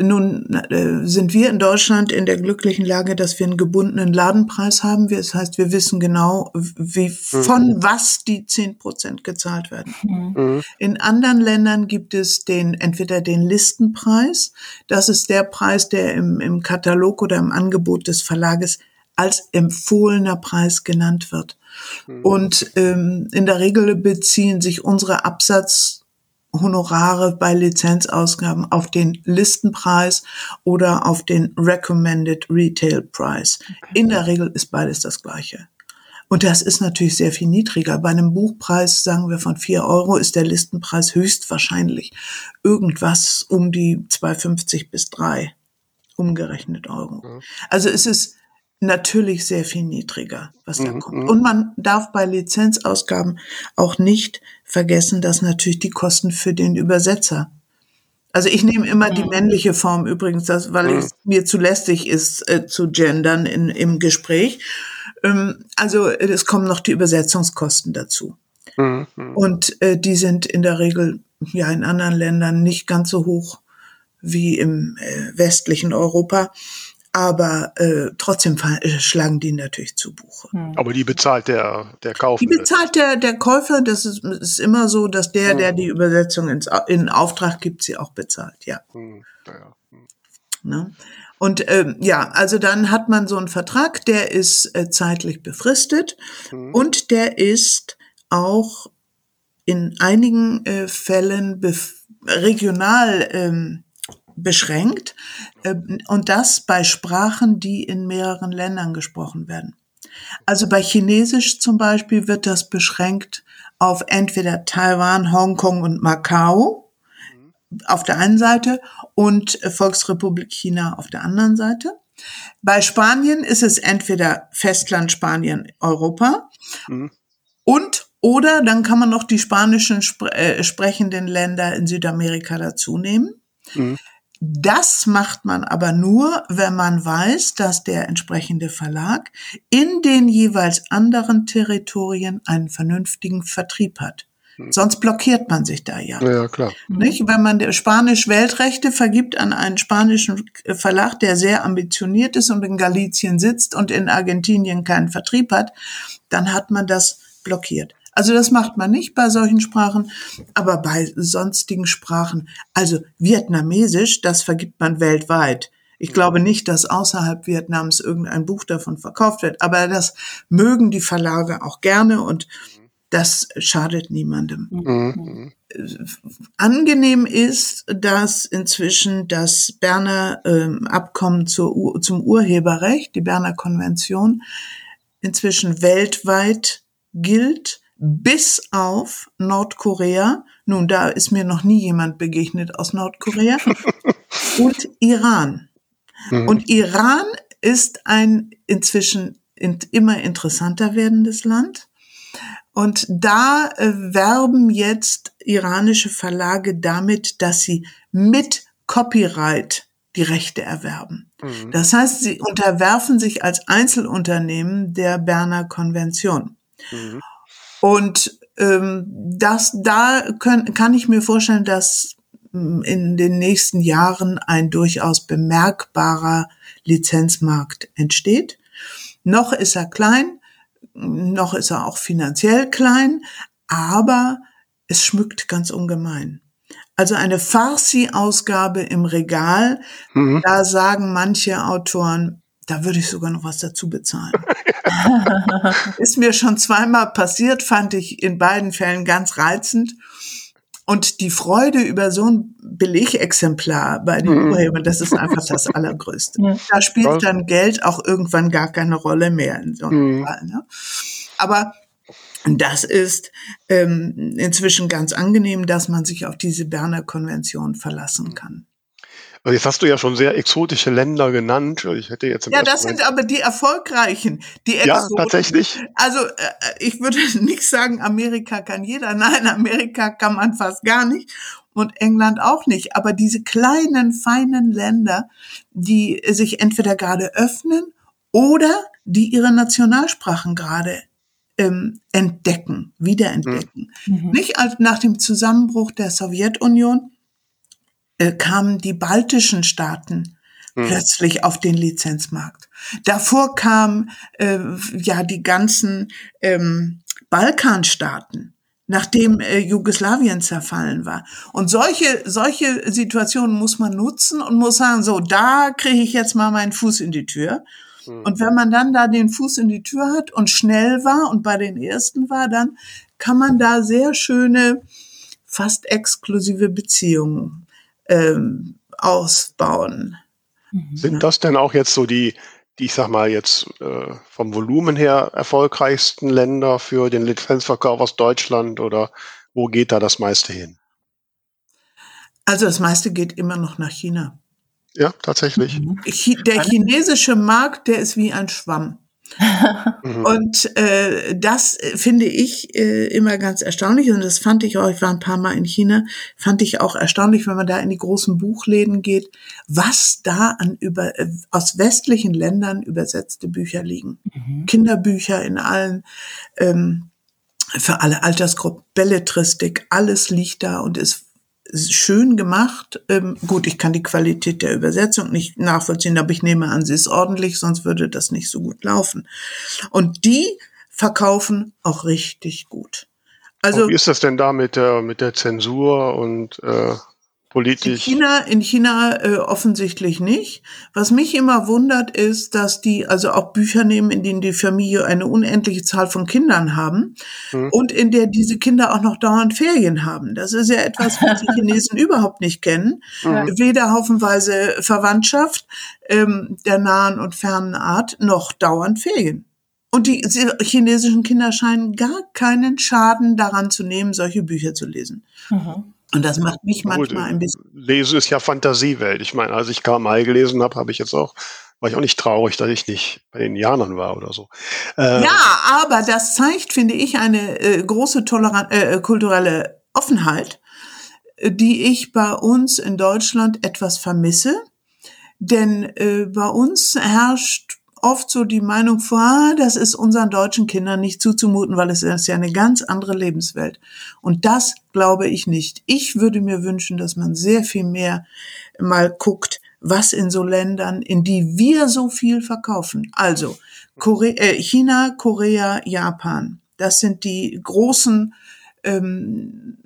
Nun äh, sind wir in Deutschland in der glücklichen Lage, dass wir einen gebundenen Ladenpreis haben. Das heißt, wir wissen genau, wie von mhm. was die zehn Prozent gezahlt werden. Mhm. In anderen Ländern gibt es den entweder den Listenpreis, das ist der Preis, der im, im Katalog oder im Angebot des Verlages als empfohlener Preis genannt wird. Mhm. Und ähm, in der Regel beziehen sich unsere Absatz Honorare bei Lizenzausgaben auf den Listenpreis oder auf den Recommended Retail Price. Okay. In der Regel ist beides das gleiche. Und das ist natürlich sehr viel niedriger. Bei einem Buchpreis, sagen wir von vier Euro, ist der Listenpreis höchstwahrscheinlich irgendwas um die 2,50 bis drei umgerechnet Euro. Also es ist natürlich sehr viel niedriger, was da mhm. kommt. Mhm. Und man darf bei Lizenzausgaben auch nicht vergessen, dass natürlich die Kosten für den Übersetzer also ich nehme immer die mhm. männliche Form übrigens, das, weil es mir zu lästig ist äh, zu gendern in, im Gespräch. Ähm, also es kommen noch die Übersetzungskosten dazu. Mhm. Und äh, die sind in der Regel ja in anderen Ländern nicht ganz so hoch wie im äh, westlichen Europa aber äh, trotzdem äh, schlagen die natürlich zu Buche. Hm. Aber die bezahlt der, der Käufer. Die bezahlt der, der Käufer. Das ist, ist immer so, dass der, hm. der die Übersetzung ins, in Auftrag gibt, sie auch bezahlt, ja. Hm. ja. Hm. Ne? Und ähm, ja, also dann hat man so einen Vertrag, der ist äh, zeitlich befristet hm. und der ist auch in einigen äh, Fällen regional ähm, beschränkt ähm, und das bei Sprachen, die in mehreren Ländern gesprochen werden. Also bei Chinesisch zum Beispiel wird das beschränkt auf entweder Taiwan, Hongkong und Macau auf der einen Seite und Volksrepublik China auf der anderen Seite. Bei Spanien ist es entweder Festland Spanien, Europa mhm. und oder dann kann man noch die spanischen äh, sprechenden Länder in Südamerika dazu nehmen. Mhm. Das macht man aber nur, wenn man weiß, dass der entsprechende Verlag in den jeweils anderen Territorien einen vernünftigen Vertrieb hat. Hm. Sonst blockiert man sich da ja. Ja, klar. Nicht? Wenn man Spanisch Weltrechte vergibt an einen spanischen Verlag, der sehr ambitioniert ist und in Galicien sitzt und in Argentinien keinen Vertrieb hat, dann hat man das blockiert. Also das macht man nicht bei solchen Sprachen, aber bei sonstigen Sprachen, also Vietnamesisch, das vergibt man weltweit. Ich glaube nicht, dass außerhalb Vietnams irgendein Buch davon verkauft wird, aber das mögen die Verlage auch gerne und das schadet niemandem. Mhm. Angenehm ist, dass inzwischen das Berner ähm, Abkommen zur, zum Urheberrecht, die Berner Konvention, inzwischen weltweit gilt bis auf Nordkorea. Nun, da ist mir noch nie jemand begegnet aus Nordkorea. [laughs] und Iran. Mhm. Und Iran ist ein inzwischen immer interessanter werdendes Land. Und da äh, werben jetzt iranische Verlage damit, dass sie mit Copyright die Rechte erwerben. Mhm. Das heißt, sie unterwerfen sich als Einzelunternehmen der Berner Konvention. Mhm. Und ähm, das, da können, kann ich mir vorstellen, dass mm, in den nächsten Jahren ein durchaus bemerkbarer Lizenzmarkt entsteht. Noch ist er klein, noch ist er auch finanziell klein, aber es schmückt ganz ungemein. Also eine Farsi-Ausgabe im Regal, mhm. da sagen manche Autoren, da würde ich sogar noch was dazu bezahlen. [laughs] [laughs] Ist mir schon zweimal passiert, fand ich in beiden Fällen ganz reizend. Und die Freude über so ein Belegexemplar bei den mhm. Urhebern, das ist einfach das [laughs] Allergrößte. Ja. Da spielt dann Geld auch irgendwann gar keine Rolle mehr in so einem mhm. Fall. Ne? Aber das ist ähm, inzwischen ganz angenehm, dass man sich auf diese Berner Konvention verlassen kann. Also jetzt hast du ja schon sehr exotische Länder genannt. Ich hätte jetzt ja, das sind aber die erfolgreichen, die Ja, tatsächlich. Also äh, ich würde [laughs] nicht sagen, Amerika kann jeder. Nein, Amerika kann man fast gar nicht und England auch nicht. Aber diese kleinen, feinen Länder, die sich entweder gerade öffnen oder die ihre Nationalsprachen gerade ähm, entdecken, wiederentdecken. Mhm. Nicht als nach dem Zusammenbruch der Sowjetunion äh, kamen die baltischen Staaten hm. plötzlich auf den Lizenzmarkt. Davor kamen äh, ja die ganzen ähm, Balkanstaaten, nachdem äh, Jugoslawien zerfallen war. Und solche solche Situationen muss man nutzen und muss sagen, so da kriege ich jetzt mal meinen Fuß in die Tür. Hm. Und wenn man dann da den Fuß in die Tür hat und schnell war und bei den ersten war, dann kann man da sehr schöne, fast exklusive Beziehungen ähm, ausbauen. Mhm. Sind das denn auch jetzt so die, die ich sag mal jetzt äh, vom Volumen her erfolgreichsten Länder für den Lizenzverkauf aus Deutschland oder wo geht da das meiste hin? Also das meiste geht immer noch nach China. Ja, tatsächlich. Mhm. Der chinesische Markt, der ist wie ein Schwamm. Mhm. Und äh, das finde ich äh, immer ganz erstaunlich und das fand ich auch, ich war ein paar Mal in China, fand ich auch erstaunlich, wenn man da in die großen Buchläden geht, was da an über äh, aus westlichen Ländern übersetzte Bücher liegen. Mhm. Kinderbücher in allen ähm, für alle Altersgruppen, Belletristik, alles liegt da und ist schön gemacht. Ähm, gut, ich kann die Qualität der Übersetzung nicht nachvollziehen, aber ich nehme an, sie ist ordentlich, sonst würde das nicht so gut laufen. Und die verkaufen auch richtig gut. Also, wie ist das denn da mit der, mit der Zensur und äh, politisch? In China, in China äh, offensichtlich nicht. Was mich immer wundert, ist, dass die also auch Bücher nehmen, in denen die Familie eine unendliche Zahl von Kindern haben hm. und in der diese Kinder auch noch dauernd Ferien haben. Das ist ja etwas, was die Chinesen [laughs] überhaupt nicht kennen. Hm. Weder haufenweise Verwandtschaft ähm, der nahen und fernen Art noch dauernd Ferien. Und die chinesischen Kinder scheinen gar keinen Schaden daran zu nehmen, solche Bücher zu lesen. Mhm. Und das macht mich manchmal ein bisschen. Lesen ist ja Fantasiewelt. Ich meine, als ich Karl gelesen habe, habe ich jetzt auch, war ich auch nicht traurig, dass ich nicht bei den Indianern war oder so. Äh, ja, aber das zeigt, finde ich, eine äh, große Toleran äh, kulturelle Offenheit, die ich bei uns in Deutschland etwas vermisse. Denn äh, bei uns herrscht oft so die Meinung vor, ah, das ist unseren deutschen Kindern nicht zuzumuten, weil es ist ja eine ganz andere Lebenswelt. Und das glaube ich nicht. Ich würde mir wünschen, dass man sehr viel mehr mal guckt, was in so Ländern, in die wir so viel verkaufen. Also Korea, äh, China, Korea, Japan. Das sind die großen ähm,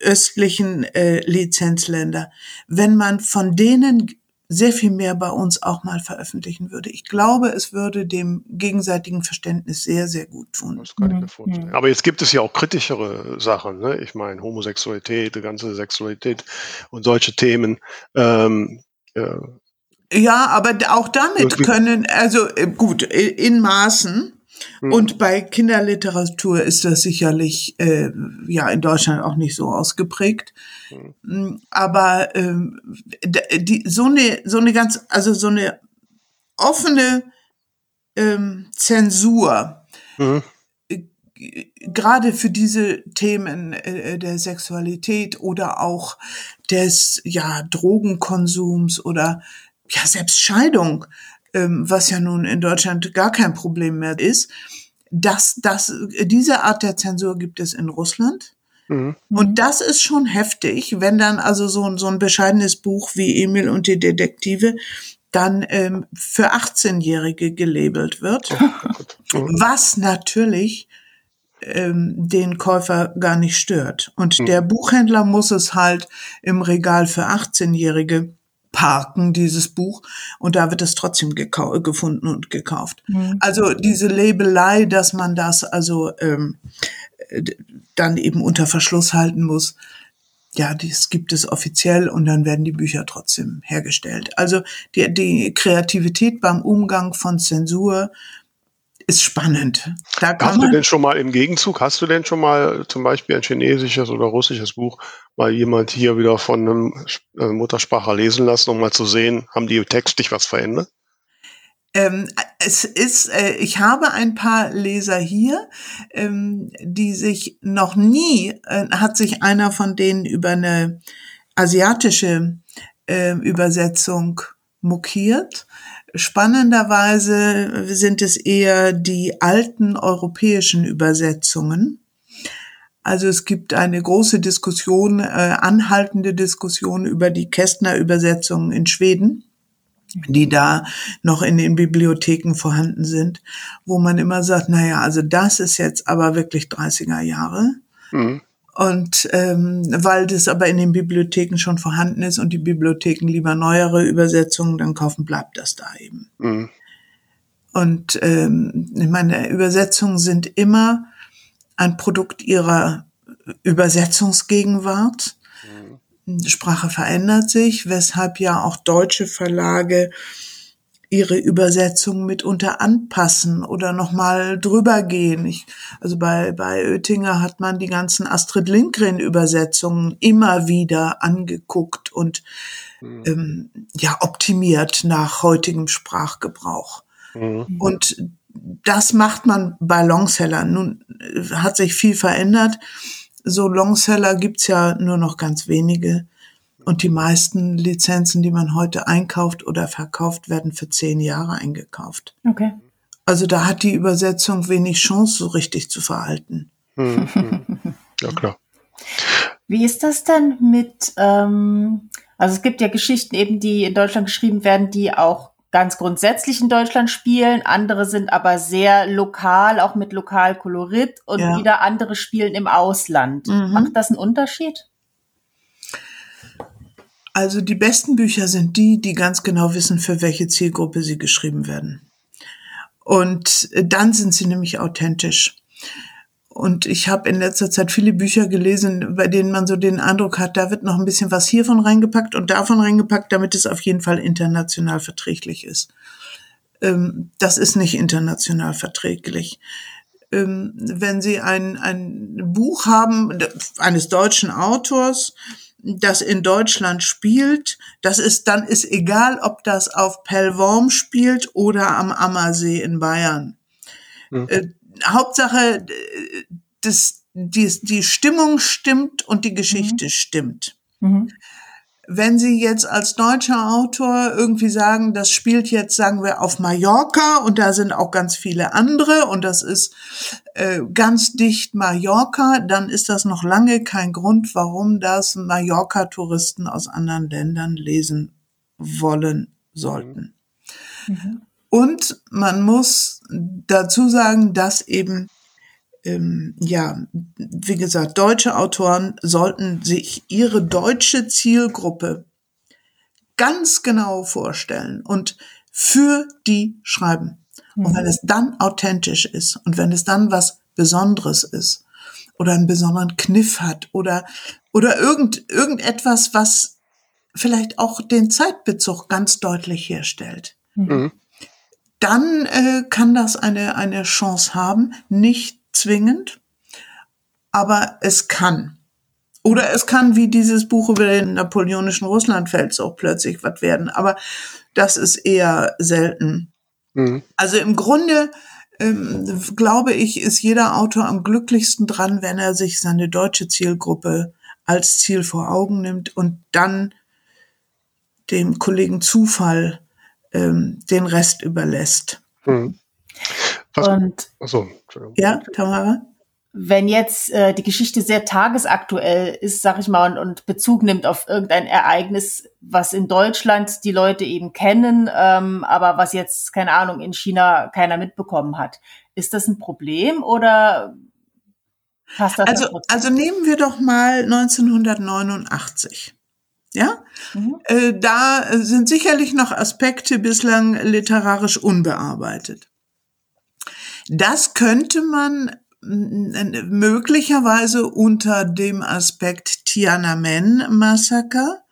östlichen äh, Lizenzländer. Wenn man von denen sehr viel mehr bei uns auch mal veröffentlichen würde. Ich glaube, es würde dem gegenseitigen Verständnis sehr, sehr gut tun. Das kann ich mir mhm. vorstellen. Aber jetzt gibt es ja auch kritischere Sachen. Ne? Ich meine, Homosexualität, die ganze Sexualität und solche Themen. Ähm, äh, ja, aber auch damit können, also äh, gut, in Maßen, hm. Und bei Kinderliteratur ist das sicherlich äh, ja in Deutschland auch nicht so ausgeprägt. Hm. Mm, aber ähm, die, so eine so eine ganz also so eine offene ähm, Zensur mhm. gerade für diese Themen äh, der Sexualität oder auch des ja Drogenkonsums oder ja selbst Scheidung was ja nun in Deutschland gar kein Problem mehr ist, dass das, diese Art der Zensur gibt es in Russland. Mhm. Und das ist schon heftig, wenn dann also so, so ein bescheidenes Buch wie Emil und die Detektive dann ähm, für 18-Jährige gelabelt wird, oh mhm. was natürlich ähm, den Käufer gar nicht stört. Und mhm. der Buchhändler muss es halt im Regal für 18-Jährige parken, dieses Buch, und da wird es trotzdem gefunden und gekauft. Mhm. Also diese Labelei, dass man das also ähm, dann eben unter Verschluss halten muss, ja, das gibt es offiziell und dann werden die Bücher trotzdem hergestellt. Also die, die Kreativität beim Umgang von Zensur ist spannend. Da hast du denn schon mal im Gegenzug, hast du denn schon mal zum Beispiel ein chinesisches oder russisches Buch mal jemand hier wieder von einem äh, Mutterspracher lesen lassen, um mal zu sehen, haben die textlich was verändert? Ähm, es ist, äh, ich habe ein paar Leser hier, ähm, die sich noch nie, äh, hat sich einer von denen über eine asiatische äh, Übersetzung mokiert. Spannenderweise sind es eher die alten europäischen Übersetzungen. Also es gibt eine große Diskussion, äh, anhaltende Diskussion über die Kästner-Übersetzungen in Schweden die da noch in den Bibliotheken vorhanden sind, wo man immer sagt, naja, also das ist jetzt aber wirklich 30er Jahre. Mhm. Und ähm, weil das aber in den Bibliotheken schon vorhanden ist und die Bibliotheken lieber neuere Übersetzungen dann kaufen, bleibt das da eben. Mhm. Und ähm, ich meine, Übersetzungen sind immer ein Produkt ihrer Übersetzungsgegenwart. Mhm. Sprache verändert sich, weshalb ja auch deutsche Verlage ihre Übersetzungen mitunter anpassen oder nochmal drüber gehen. Ich, also bei, bei Oettinger hat man die ganzen Astrid Lindgren Übersetzungen immer wieder angeguckt und mhm. ähm, ja optimiert nach heutigem Sprachgebrauch. Mhm. Und das macht man bei Longsellern. Nun äh, hat sich viel verändert. So Longseller gibt's ja nur noch ganz wenige. Und die meisten Lizenzen, die man heute einkauft oder verkauft, werden für zehn Jahre eingekauft. Okay. Also da hat die Übersetzung wenig Chance, so richtig zu verhalten. Hm, hm. Ja, klar. Wie ist das denn mit, ähm, also es gibt ja Geschichten eben, die in Deutschland geschrieben werden, die auch ganz grundsätzlich in Deutschland spielen, andere sind aber sehr lokal, auch mit Lokalkolorit und ja. wieder andere spielen im Ausland. Mhm. Macht das einen Unterschied? Also die besten Bücher sind die, die ganz genau wissen, für welche Zielgruppe sie geschrieben werden. Und dann sind sie nämlich authentisch. Und ich habe in letzter Zeit viele Bücher gelesen, bei denen man so den Eindruck hat, da wird noch ein bisschen was hiervon reingepackt und davon reingepackt, damit es auf jeden Fall international verträglich ist. Ähm, das ist nicht international verträglich. Ähm, wenn Sie ein, ein Buch haben eines deutschen Autors, das in Deutschland spielt, das ist, dann ist egal, ob das auf Pellworm spielt oder am Ammersee in Bayern. Mhm. Äh, Hauptsache, das, die, die Stimmung stimmt und die Geschichte mhm. stimmt. Mhm. Wenn Sie jetzt als deutscher Autor irgendwie sagen, das spielt jetzt, sagen wir, auf Mallorca und da sind auch ganz viele andere und das ist äh, ganz dicht Mallorca, dann ist das noch lange kein Grund, warum das Mallorca-Touristen aus anderen Ländern lesen wollen sollten. Mhm. Und man muss dazu sagen, dass eben ähm, ja, wie gesagt, deutsche Autoren sollten sich ihre deutsche Zielgruppe ganz genau vorstellen und für die schreiben. Mhm. Und wenn es dann authentisch ist und wenn es dann was Besonderes ist oder einen besonderen Kniff hat oder, oder irgend, irgendetwas, was vielleicht auch den Zeitbezug ganz deutlich herstellt. Mhm dann äh, kann das eine, eine Chance haben, nicht zwingend, aber es kann. Oder es kann wie dieses Buch über den napoleonischen Russlandfeldzug plötzlich was werden, aber das ist eher selten. Mhm. Also im Grunde ähm, glaube ich, ist jeder Autor am glücklichsten dran, wenn er sich seine deutsche Zielgruppe als Ziel vor Augen nimmt und dann dem Kollegen Zufall ähm, den Rest überlässt. Mhm. Und achso, ja, Tamara? Wenn jetzt äh, die Geschichte sehr tagesaktuell ist, sag ich mal, und, und, Bezug nimmt auf irgendein Ereignis, was in Deutschland die Leute eben kennen, ähm, aber was jetzt, keine Ahnung, in China keiner mitbekommen hat. Ist das ein Problem oder passt das? Also, also nehmen wir doch mal 1989. Ja, mhm. äh, da sind sicherlich noch Aspekte bislang literarisch unbearbeitet. Das könnte man möglicherweise unter dem Aspekt Tiananmen-Massaker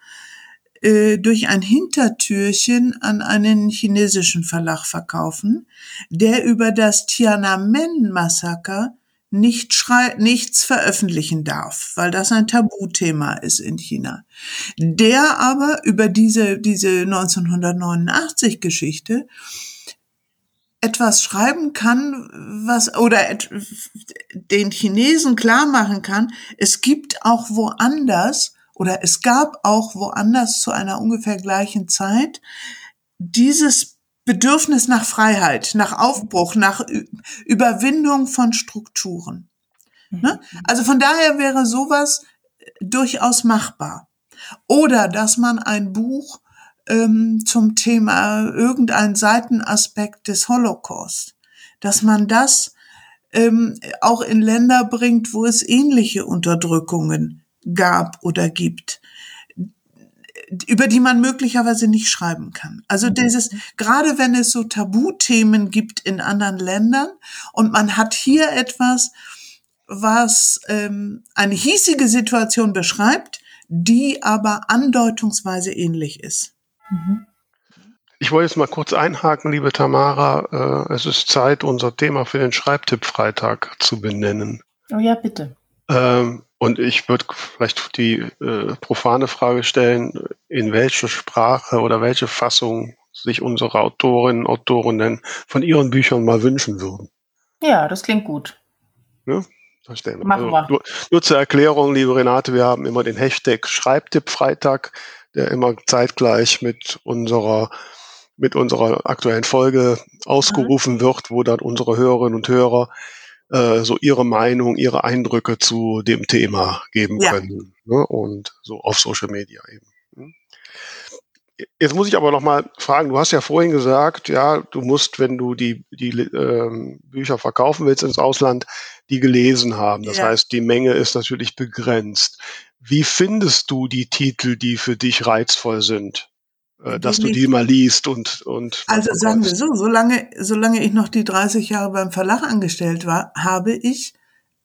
äh, durch ein Hintertürchen an einen chinesischen Verlag verkaufen, der über das Tiananmen-Massaker nicht nichts veröffentlichen darf, weil das ein Tabuthema ist in China. Der aber über diese, diese 1989 Geschichte etwas schreiben kann, was oder den Chinesen klar machen kann, es gibt auch woanders oder es gab auch woanders zu einer ungefähr gleichen Zeit dieses Bedürfnis nach Freiheit, nach Aufbruch, nach Überwindung von Strukturen. Ne? Also von daher wäre sowas durchaus machbar. Oder dass man ein Buch ähm, zum Thema irgendein Seitenaspekt des Holocaust, dass man das ähm, auch in Länder bringt, wo es ähnliche Unterdrückungen gab oder gibt über die man möglicherweise nicht schreiben kann. Also mhm. dieses, gerade wenn es so Tabuthemen gibt in anderen Ländern und man hat hier etwas, was ähm, eine hiesige Situation beschreibt, die aber andeutungsweise ähnlich ist. Mhm. Ich wollte jetzt mal kurz einhaken, liebe Tamara. Äh, es ist Zeit, unser Thema für den Schreibtipp-Freitag zu benennen. Oh ja, bitte. Ähm, und ich würde vielleicht die äh, profane Frage stellen, in welche Sprache oder welche Fassung sich unsere Autorinnen und Autorinnen von ihren Büchern mal wünschen würden. Ja, das klingt gut. Ja? Machen also, wir. Nur, nur, zur Erklärung, liebe Renate, wir haben immer den Hashtag Schreibtipp Freitag, der immer zeitgleich mit unserer mit unserer aktuellen Folge ausgerufen mhm. wird, wo dann unsere Hörerinnen und Hörer äh, so ihre Meinung, ihre Eindrücke zu dem Thema geben ja. können. Ne? Und so auf Social Media eben. Ne? Jetzt muss ich aber noch mal fragen, du hast ja vorhin gesagt, ja, du musst, wenn du die, die ähm, Bücher verkaufen willst ins Ausland, die gelesen haben. Das ja. heißt, die Menge ist natürlich begrenzt. Wie findest du die Titel, die für dich reizvoll sind? Äh, dass du die mal liest und und also sagen wir so, solange solange ich noch die 30 Jahre beim Verlag angestellt war, habe ich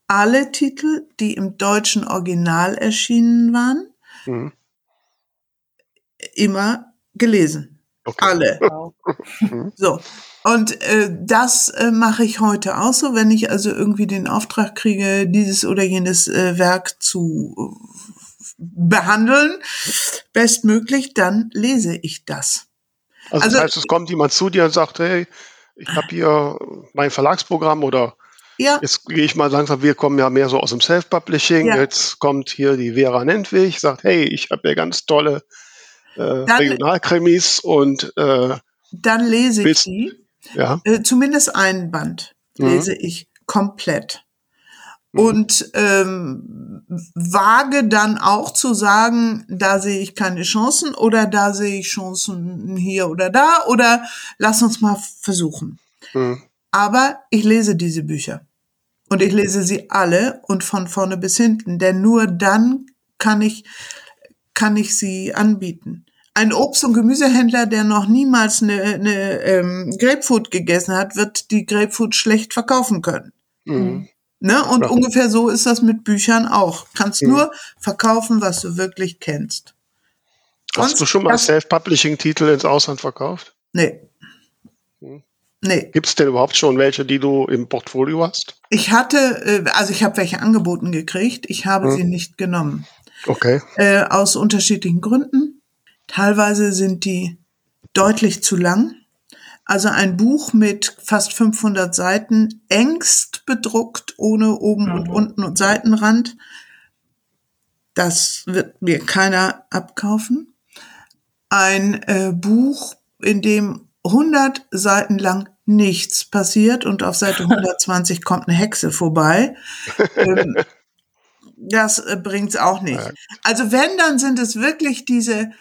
alle Titel, die im deutschen Original erschienen waren, mhm. immer gelesen. Okay. Alle. Mhm. so. Und äh, das äh, mache ich heute auch so, wenn ich also irgendwie den Auftrag kriege, dieses oder jenes äh, Werk zu behandeln, bestmöglich, dann lese ich das. Also, also das heißt, es kommt jemand zu dir und sagt, hey, ich habe hier mein Verlagsprogramm oder ja. jetzt gehe ich mal langsam, wir kommen ja mehr so aus dem Self-Publishing, ja. jetzt kommt hier die Vera Nentwig, sagt, hey, ich habe hier ganz tolle äh, Regionalkrimis und äh, dann lese ich die. Ja. Äh, zumindest einen Band lese mhm. ich komplett. Mhm. Und ähm, wage dann auch zu sagen, da sehe ich keine Chancen oder da sehe ich Chancen hier oder da oder lass uns mal versuchen. Mhm. Aber ich lese diese Bücher und ich lese sie alle und von vorne bis hinten, denn nur dann kann ich kann ich sie anbieten. Ein Obst- und Gemüsehändler, der noch niemals eine, eine ähm, Grapefruit gegessen hat, wird die Grapefruit schlecht verkaufen können. Mhm. Ne? Und ja. ungefähr so ist das mit Büchern auch. Kannst mhm. nur verkaufen, was du wirklich kennst. Hast Sonst, du schon mal Self-Publishing-Titel ins Ausland verkauft? Nee. Hm. Nee. Gibt es denn überhaupt schon welche, die du im Portfolio hast? Ich hatte, äh, also ich habe welche angeboten gekriegt, ich habe hm. sie nicht genommen. Okay. Äh, aus unterschiedlichen Gründen. Teilweise sind die deutlich zu lang. Also ein Buch mit fast 500 Seiten, engst bedruckt, ohne oben mhm. und unten und Seitenrand. Das wird mir keiner abkaufen. Ein äh, Buch, in dem 100 Seiten lang nichts passiert und auf Seite [laughs] 120 kommt eine Hexe vorbei. Ähm, [laughs] das äh, bringt's auch nicht. Also wenn, dann sind es wirklich diese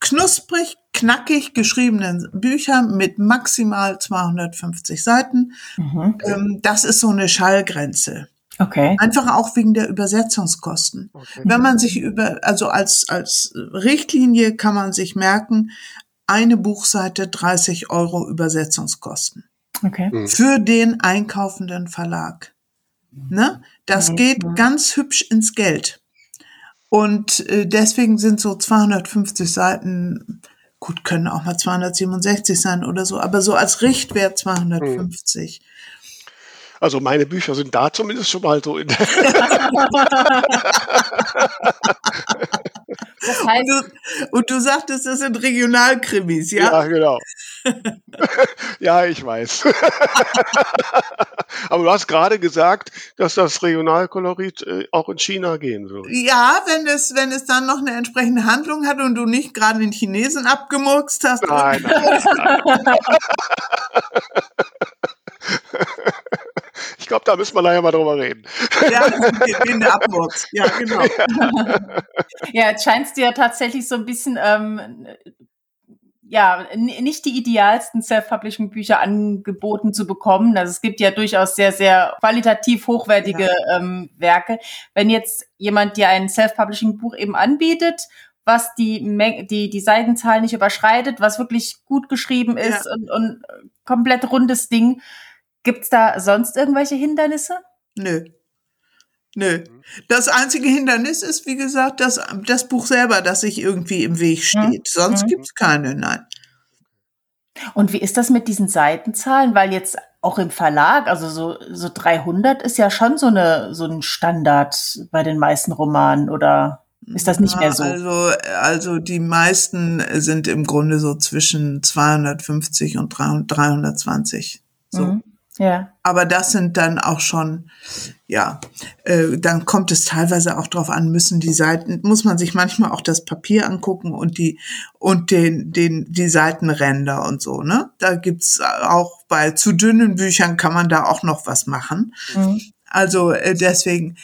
knusprig, knackig geschriebenen Bücher mit maximal 250 Seiten. Mhm. Ähm, das ist so eine Schallgrenze. Okay. Einfach auch wegen der Übersetzungskosten. Okay. Wenn man sich über, also als, als Richtlinie kann man sich merken, eine Buchseite 30 Euro Übersetzungskosten. Okay. Mhm. Für den einkaufenden Verlag. Ne? Das mhm. geht ganz hübsch ins Geld. Und äh, deswegen sind so 250 Seiten, gut, können auch mal 267 sein oder so, aber so als Richtwert 250. Also meine Bücher sind da zumindest schon mal so in der [laughs] Das heißt, und, du, und du sagtest, das sind Regionalkrimis, ja? Ja, genau. [laughs] ja, ich weiß. [laughs] Aber du hast gerade gesagt, dass das Regionalkolorit äh, auch in China gehen würde. Ja, wenn es, wenn es dann noch eine entsprechende Handlung hat und du nicht gerade den Chinesen abgemurkst hast. Nein. nein, nein. Glaube, da müssen wir nachher mal drüber reden. Ja, in der Abmurks. Ja, genau. [laughs] Ja, jetzt scheint es dir tatsächlich so ein bisschen ähm, ja, nicht die idealsten Self-Publishing-Bücher angeboten zu bekommen. Also es gibt ja durchaus sehr, sehr qualitativ hochwertige ja. ähm, Werke. Wenn jetzt jemand dir ein Self-Publishing-Buch eben anbietet, was die, die, die Seitenzahl nicht überschreitet, was wirklich gut geschrieben ist ja. und, und komplett rundes Ding, gibt's da sonst irgendwelche Hindernisse? Nö. Nö. Das einzige Hindernis ist, wie gesagt, das, das Buch selber, das sich irgendwie im Weg hm. steht. Mhm. Sonst gibt's keine, nein. Und wie ist das mit diesen Seitenzahlen? Weil jetzt auch im Verlag, also so, so 300 ist ja schon so eine, so ein Standard bei den meisten Romanen oder ist das nicht mehr so? Also, also die meisten sind im Grunde so zwischen 250 und 320. So. Mhm. Ja. Aber das sind dann auch schon, ja, äh, dann kommt es teilweise auch drauf an, müssen die Seiten, muss man sich manchmal auch das Papier angucken und die und den den die Seitenränder und so, ne? Da gibt's auch bei zu dünnen Büchern kann man da auch noch was machen. Mhm. Also äh, deswegen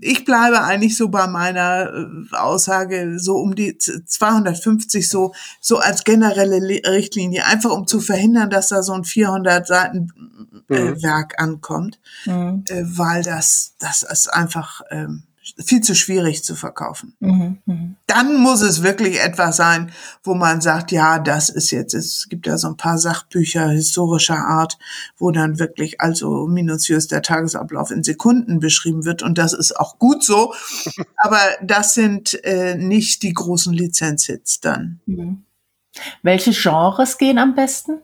ich bleibe eigentlich so bei meiner äh, Aussage so um die 250 so so als generelle Richtlinie einfach um zu verhindern, dass da so ein 400 Seiten äh, mhm. Werk ankommt, mhm. äh, weil das das ist einfach ähm, viel zu schwierig zu verkaufen. Mhm, mh. Dann muss es wirklich etwas sein, wo man sagt, ja, das ist jetzt, es gibt ja so ein paar Sachbücher historischer Art, wo dann wirklich also minutiös der Tagesablauf in Sekunden beschrieben wird und das ist auch gut so, [laughs] aber das sind äh, nicht die großen Lizenzhits dann. Mhm. Welche Genres gehen am besten?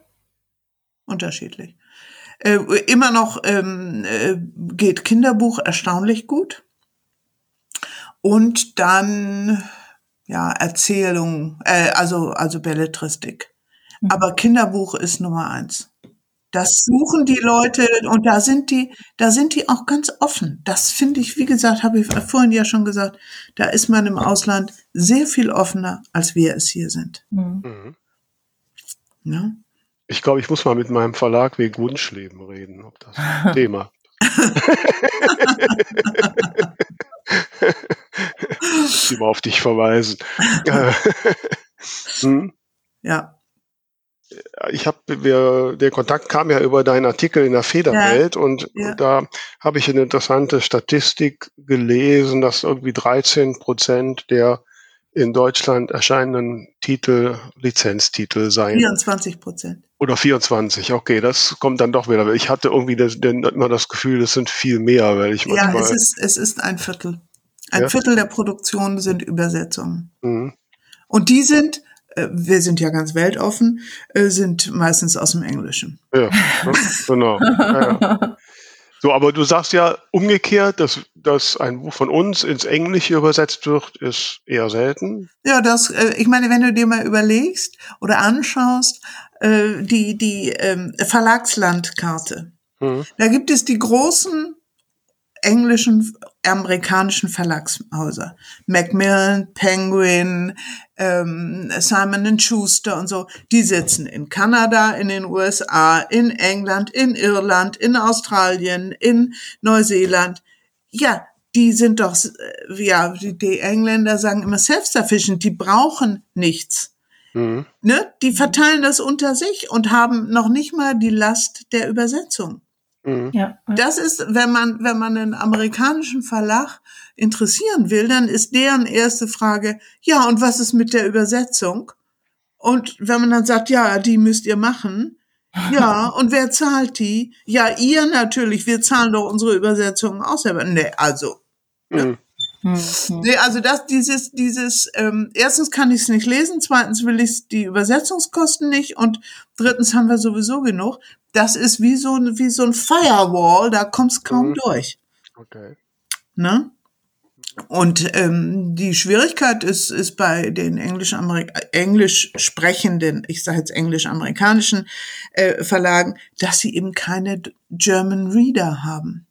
Unterschiedlich. Äh, immer noch ähm, äh, geht Kinderbuch erstaunlich gut und dann ja Erzählung, äh, also also Belletristik. Mhm. Aber Kinderbuch ist Nummer eins. Das suchen die Leute und da sind die, da sind die auch ganz offen. Das finde ich, wie gesagt, habe ich vorhin ja schon gesagt, da ist man im Ausland sehr viel offener, als wir es hier sind. Mhm. mhm. Ja? Ich glaube, ich muss mal mit meinem Verlag wegen Wunschleben reden, ob das Thema. [laughs] [laughs] immer auf dich verweisen. [laughs] hm? Ja. Ich habe, der Kontakt kam ja über deinen Artikel in der Federwelt ja. und ja. da habe ich eine interessante Statistik gelesen, dass irgendwie 13 Prozent der in Deutschland erscheinenden Titel Lizenztitel seien. 24 Prozent. Oder 24, okay, das kommt dann doch wieder. Ich hatte irgendwie das, immer das Gefühl, das sind viel mehr, weil ich manchmal. Ja, es ist, es ist ein Viertel. Ein ja. Viertel der Produktion sind Übersetzungen. Mhm. Und die sind, äh, wir sind ja ganz weltoffen, äh, sind meistens aus dem Englischen. Ja, genau. [laughs] ja, so, aber du sagst ja umgekehrt, dass, dass ein Buch von uns ins Englische übersetzt wird, ist eher selten. Ja, das, äh, ich meine, wenn du dir mal überlegst oder anschaust, äh, die, die ähm, Verlagslandkarte. Mhm. Da gibt es die großen englischen, amerikanischen Verlagshäuser. Macmillan, Penguin, ähm, Simon Schuster und so, die sitzen in Kanada, in den USA, in England, in Irland, in Australien, in Neuseeland. Ja, die sind doch, äh, ja, die, die Engländer sagen immer self-sufficient, die brauchen nichts. Mhm. Ne? Die verteilen das unter sich und haben noch nicht mal die Last der Übersetzung. Mhm. Ja. Das ist, wenn man, wenn man einen amerikanischen Verlag interessieren will, dann ist deren erste Frage, ja, und was ist mit der Übersetzung? Und wenn man dann sagt, ja, die müsst ihr machen, ja, [laughs] und wer zahlt die? Ja, ihr natürlich, wir zahlen doch unsere Übersetzungen auch selber. Nee, also. Mhm. Mhm. Nee, also das, dieses, dieses, ähm, erstens kann ich es nicht lesen, zweitens will ich die Übersetzungskosten nicht und drittens haben wir sowieso genug. Das ist wie so, ein wie so ein Firewall, da kommst kaum mhm. durch. Okay. Ne? Und ähm, die Schwierigkeit ist, ist bei den englisch, englisch sprechenden, ich sage jetzt englisch-amerikanischen äh, Verlagen, dass sie eben keine German Reader haben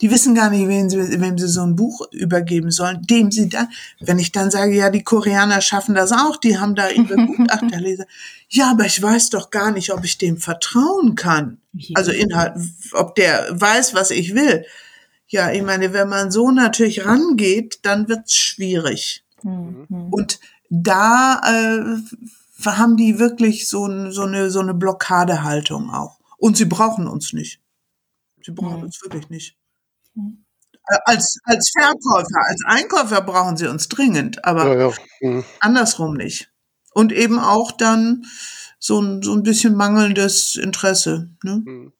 Die wissen gar nicht, wem sie, wem sie so ein Buch übergeben sollen, dem sie dann, wenn ich dann sage, ja, die Koreaner schaffen das auch, die haben da ihre [laughs] Gutachterleser. Ja, aber ich weiß doch gar nicht, ob ich dem vertrauen kann. Also Inhalt, ob der weiß, was ich will. Ja, ich meine, wenn man so natürlich rangeht, dann wird's schwierig. Mhm. Und da äh, haben die wirklich so, so eine so eine Blockadehaltung auch. Und sie brauchen uns nicht. Sie brauchen mhm. uns wirklich nicht. Mhm. Als, als Verkäufer, als Einkäufer brauchen sie uns dringend, aber ja, ja. Mhm. andersrum nicht. Und eben auch dann so ein, so ein bisschen mangelndes Interesse. Ne? Mhm.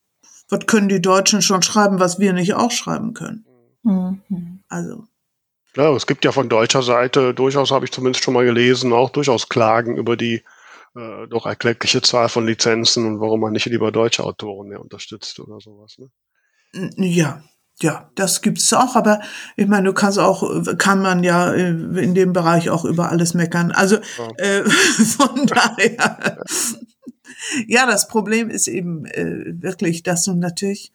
Was können die Deutschen schon schreiben, was wir nicht auch schreiben können? Mhm. Also. Ja, es gibt ja von deutscher Seite durchaus, habe ich zumindest schon mal gelesen, auch durchaus Klagen über die äh, doch erkleckliche Zahl von Lizenzen und warum man nicht lieber deutsche Autoren mehr unterstützt oder sowas. Ne? Ja, ja, das gibt's auch, aber ich meine, du kannst auch, kann man ja äh, in dem Bereich auch über alles meckern. Also ja. äh, [laughs] von daher, ja, das Problem ist eben äh, wirklich, dass du natürlich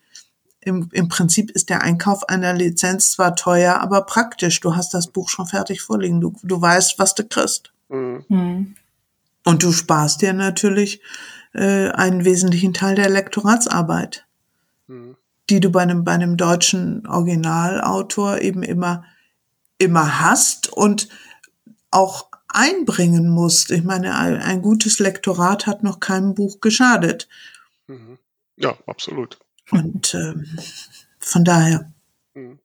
im, im Prinzip ist der Einkauf einer Lizenz zwar teuer, aber praktisch. Du hast das Buch schon fertig vorliegen. Du, du weißt, was du kriegst. Mhm. mhm. Und du sparst dir natürlich äh, einen wesentlichen Teil der Lektoratsarbeit, mhm. Die du bei einem, bei einem deutschen Originalautor eben immer, immer hast und auch einbringen musst. Ich meine, ein, ein gutes Lektorat hat noch keinem Buch geschadet. Mhm. Ja, absolut. Und äh, von daher. Mhm.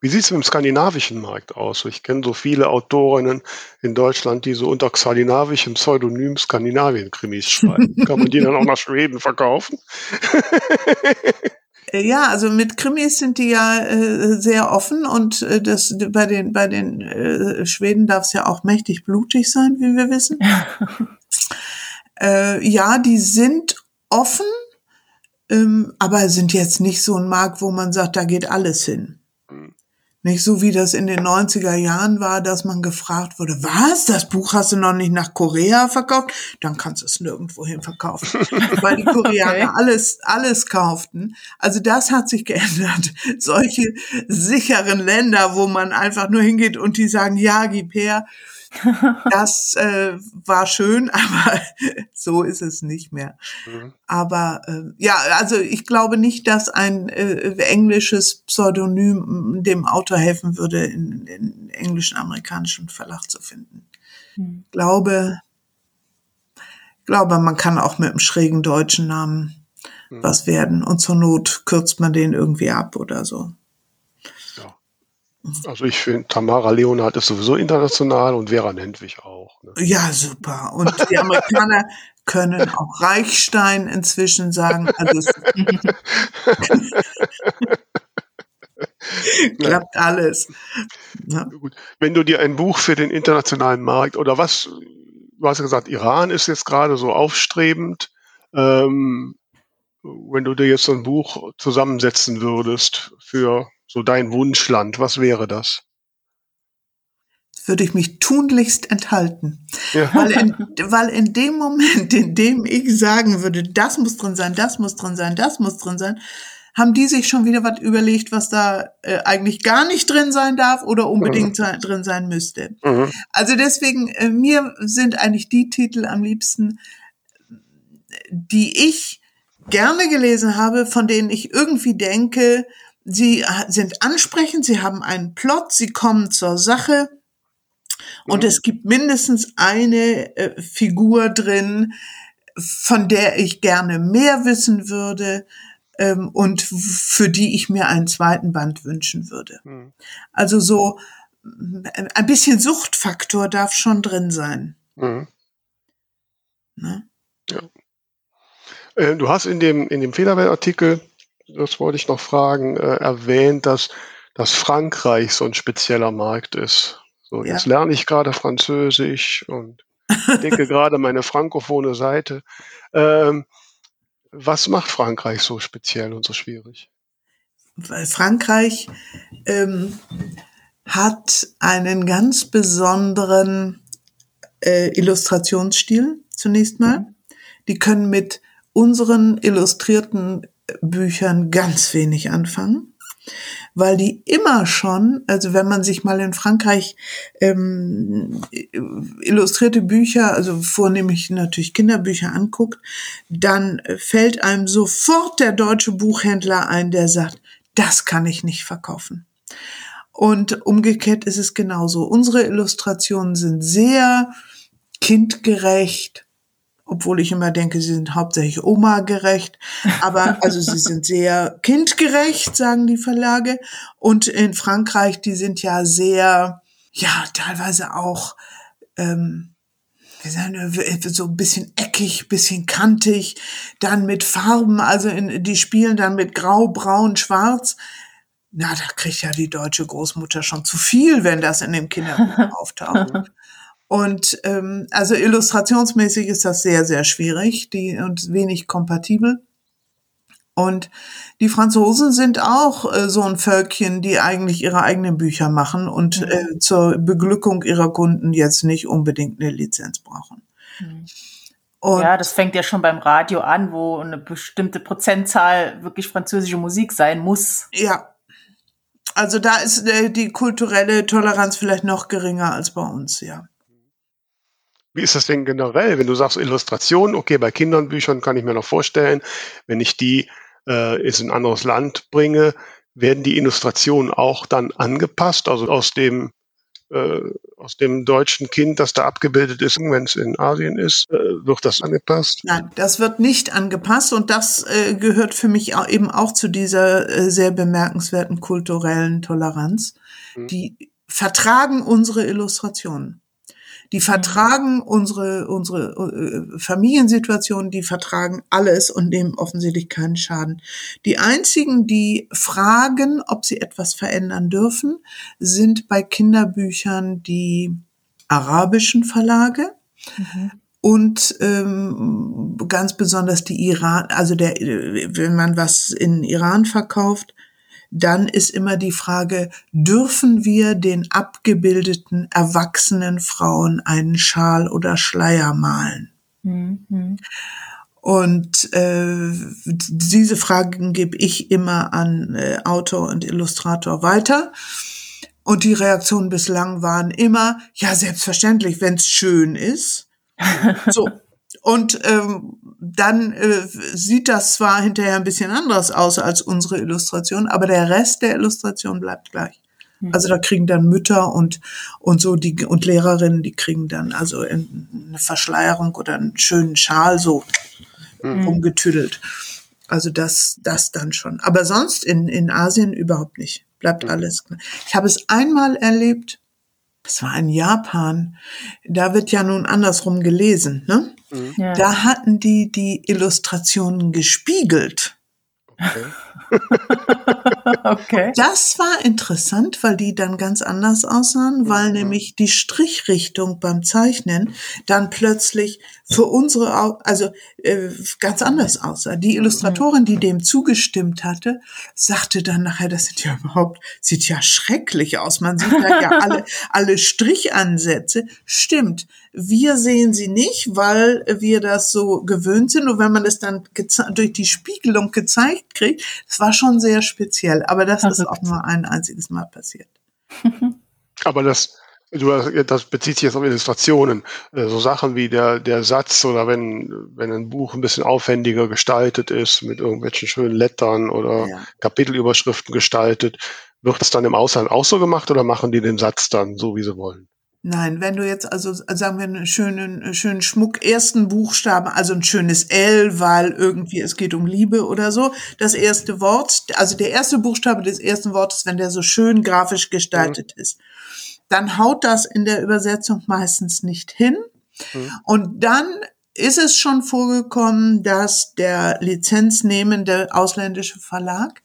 Wie sieht es mit dem skandinavischen Markt aus? Ich kenne so viele Autorinnen in Deutschland, die so unter skandinavischem Pseudonym Skandinavien-Krimis schreiben. Kann man die dann auch nach [laughs] Schweden verkaufen? [laughs] Ja, also mit Krimis sind die ja äh, sehr offen und äh, das bei den bei den äh, Schweden darf es ja auch mächtig blutig sein, wie wir wissen. [laughs] äh, ja, die sind offen, ähm, aber sind jetzt nicht so ein Markt, wo man sagt, da geht alles hin. Nicht so wie das in den 90er Jahren war, dass man gefragt wurde, was, das Buch hast du noch nicht nach Korea verkauft? Dann kannst du es nirgendwo hin verkaufen. [laughs] Weil die Koreaner okay. alles, alles kauften. Also das hat sich geändert. Solche sicheren Länder, wo man einfach nur hingeht und die sagen, ja, gib her. [laughs] Das äh, war schön, [laughs] aber so ist es nicht mehr. Mhm. Aber äh, ja, also ich glaube nicht, dass ein äh, englisches Pseudonym dem Autor helfen würde, in, in englischen amerikanischen Verlag zu finden. Mhm. Glaube, glaube, man kann auch mit einem schrägen deutschen Namen mhm. was werden und zur Not kürzt man den irgendwie ab oder so. Also ich finde, Tamara Leonhardt ist sowieso international und Vera Nentwich auch. Ne? Ja, super. Und die Amerikaner [laughs] können auch Reichstein inzwischen sagen. Also [laughs] klappt alles. Ja. Wenn du dir ein Buch für den internationalen Markt oder was, du hast ja gesagt, Iran ist jetzt gerade so aufstrebend. Ähm, wenn du dir jetzt so ein Buch zusammensetzen würdest für so dein Wunschland, was wäre das? Würde ich mich tunlichst enthalten. Ja. Weil, in, weil in dem Moment, in dem ich sagen würde, das muss drin sein, das muss drin sein, das muss drin sein, haben die sich schon wieder was überlegt, was da äh, eigentlich gar nicht drin sein darf oder unbedingt mhm. drin sein müsste. Mhm. Also deswegen, äh, mir sind eigentlich die Titel am liebsten, die ich gerne gelesen habe, von denen ich irgendwie denke, Sie sind ansprechend, sie haben einen Plot, sie kommen zur Sache und mhm. es gibt mindestens eine äh, Figur drin, von der ich gerne mehr wissen würde ähm, und für die ich mir einen zweiten Band wünschen würde. Mhm. Also so ein bisschen Suchtfaktor darf schon drin sein. Mhm. Ne? Ja. Äh, du hast in dem, in dem Federwelt-Artikel das wollte ich noch fragen, äh, erwähnt, dass, dass Frankreich so ein spezieller Markt ist. So, ja. jetzt lerne ich gerade Französisch und [laughs] denke gerade meine frankophone Seite. Ähm, was macht Frankreich so speziell und so schwierig? Weil Frankreich ähm, hat einen ganz besonderen äh, Illustrationsstil zunächst mal. Mhm. Die können mit unseren illustrierten Büchern ganz wenig anfangen. weil die immer schon, also wenn man sich mal in Frankreich ähm, illustrierte Bücher, also vornehmlich natürlich Kinderbücher anguckt, dann fällt einem sofort der deutsche Buchhändler ein, der sagt, das kann ich nicht verkaufen. Und umgekehrt ist es genauso. Unsere Illustrationen sind sehr kindgerecht, obwohl ich immer denke, sie sind hauptsächlich Oma gerecht, aber also sie sind sehr kindgerecht, sagen die Verlage. Und in Frankreich, die sind ja sehr, ja, teilweise auch, ähm, so ein bisschen eckig, bisschen kantig, dann mit Farben, also in, die spielen dann mit Grau, Braun, Schwarz. Na, da kriegt ja die deutsche Großmutter schon zu viel, wenn das in dem Kinderbuch auftaucht. Und ähm, also illustrationsmäßig ist das sehr, sehr schwierig die, und wenig kompatibel. Und die Franzosen sind auch äh, so ein Völkchen, die eigentlich ihre eigenen Bücher machen und mhm. äh, zur Beglückung ihrer Kunden jetzt nicht unbedingt eine Lizenz brauchen. Mhm. ja, das fängt ja schon beim Radio an, wo eine bestimmte Prozentzahl wirklich französische Musik sein muss. Ja. Also da ist äh, die kulturelle Toleranz vielleicht noch geringer als bei uns, ja. Wie ist das denn generell, wenn du sagst Illustration? Okay, bei Kindernbüchern kann ich mir noch vorstellen, wenn ich die äh, in ein anderes Land bringe, werden die Illustrationen auch dann angepasst, also aus dem äh, aus dem deutschen Kind, das da abgebildet ist, wenn es in Asien ist, äh, wird das angepasst? Nein, das wird nicht angepasst und das äh, gehört für mich auch eben auch zu dieser äh, sehr bemerkenswerten kulturellen Toleranz. Hm. Die vertragen unsere Illustrationen. Die vertragen unsere, unsere äh, Familiensituation, die vertragen alles und nehmen offensichtlich keinen Schaden. Die einzigen, die fragen, ob sie etwas verändern dürfen, sind bei Kinderbüchern die arabischen Verlage. Mhm. Und ähm, ganz besonders die Iran, also der, wenn man was in Iran verkauft, dann ist immer die Frage, dürfen wir den abgebildeten erwachsenen Frauen einen Schal oder Schleier malen? Mhm. Und äh, diese Fragen gebe ich immer an äh, Autor und Illustrator weiter. Und die Reaktionen bislang waren immer, ja, selbstverständlich, wenn es schön ist. So, und ähm, dann äh, sieht das zwar hinterher ein bisschen anders aus als unsere Illustration, aber der Rest der Illustration bleibt gleich. Hm. Also da kriegen dann Mütter und und so die und Lehrerinnen, die kriegen dann also eine Verschleierung oder einen schönen Schal so mhm. umgetüdelt. Also das das dann schon. Aber sonst in in Asien überhaupt nicht. Bleibt alles. Ich habe es einmal erlebt. Das war in Japan. Da wird ja nun andersrum gelesen, ne? Mhm. Ja. Da hatten die die Illustrationen gespiegelt. Okay. [laughs] [laughs] okay. Das war interessant, weil die dann ganz anders aussahen, weil mhm. nämlich die Strichrichtung beim Zeichnen dann plötzlich für unsere, also äh, ganz anders aussah. Die Illustratorin, die dem zugestimmt hatte, sagte dann nachher, das sieht ja überhaupt, sieht ja schrecklich aus. Man sieht da ja alle, [laughs] alle Strichansätze. Stimmt. Wir sehen sie nicht, weil wir das so gewöhnt sind. Und wenn man es dann durch die Spiegelung gezeigt kriegt, das war schon sehr speziell. Aber das Verrückt. ist auch nur ein einziges Mal passiert. [laughs] Aber das, du, das bezieht sich jetzt auf Illustrationen. Äh, so Sachen wie der, der Satz oder wenn, wenn ein Buch ein bisschen aufwendiger gestaltet ist, mit irgendwelchen schönen Lettern oder ja. Kapitelüberschriften gestaltet, wird es dann im Ausland auch so gemacht oder machen die den Satz dann so, wie sie wollen? Nein, wenn du jetzt also sagen wir einen schönen schönen Schmuck ersten Buchstaben, also ein schönes L, weil irgendwie es geht um Liebe oder so, das erste Wort, also der erste Buchstabe des ersten Wortes, wenn der so schön grafisch gestaltet mhm. ist, dann haut das in der Übersetzung meistens nicht hin. Mhm. Und dann ist es schon vorgekommen, dass der lizenznehmende ausländische Verlag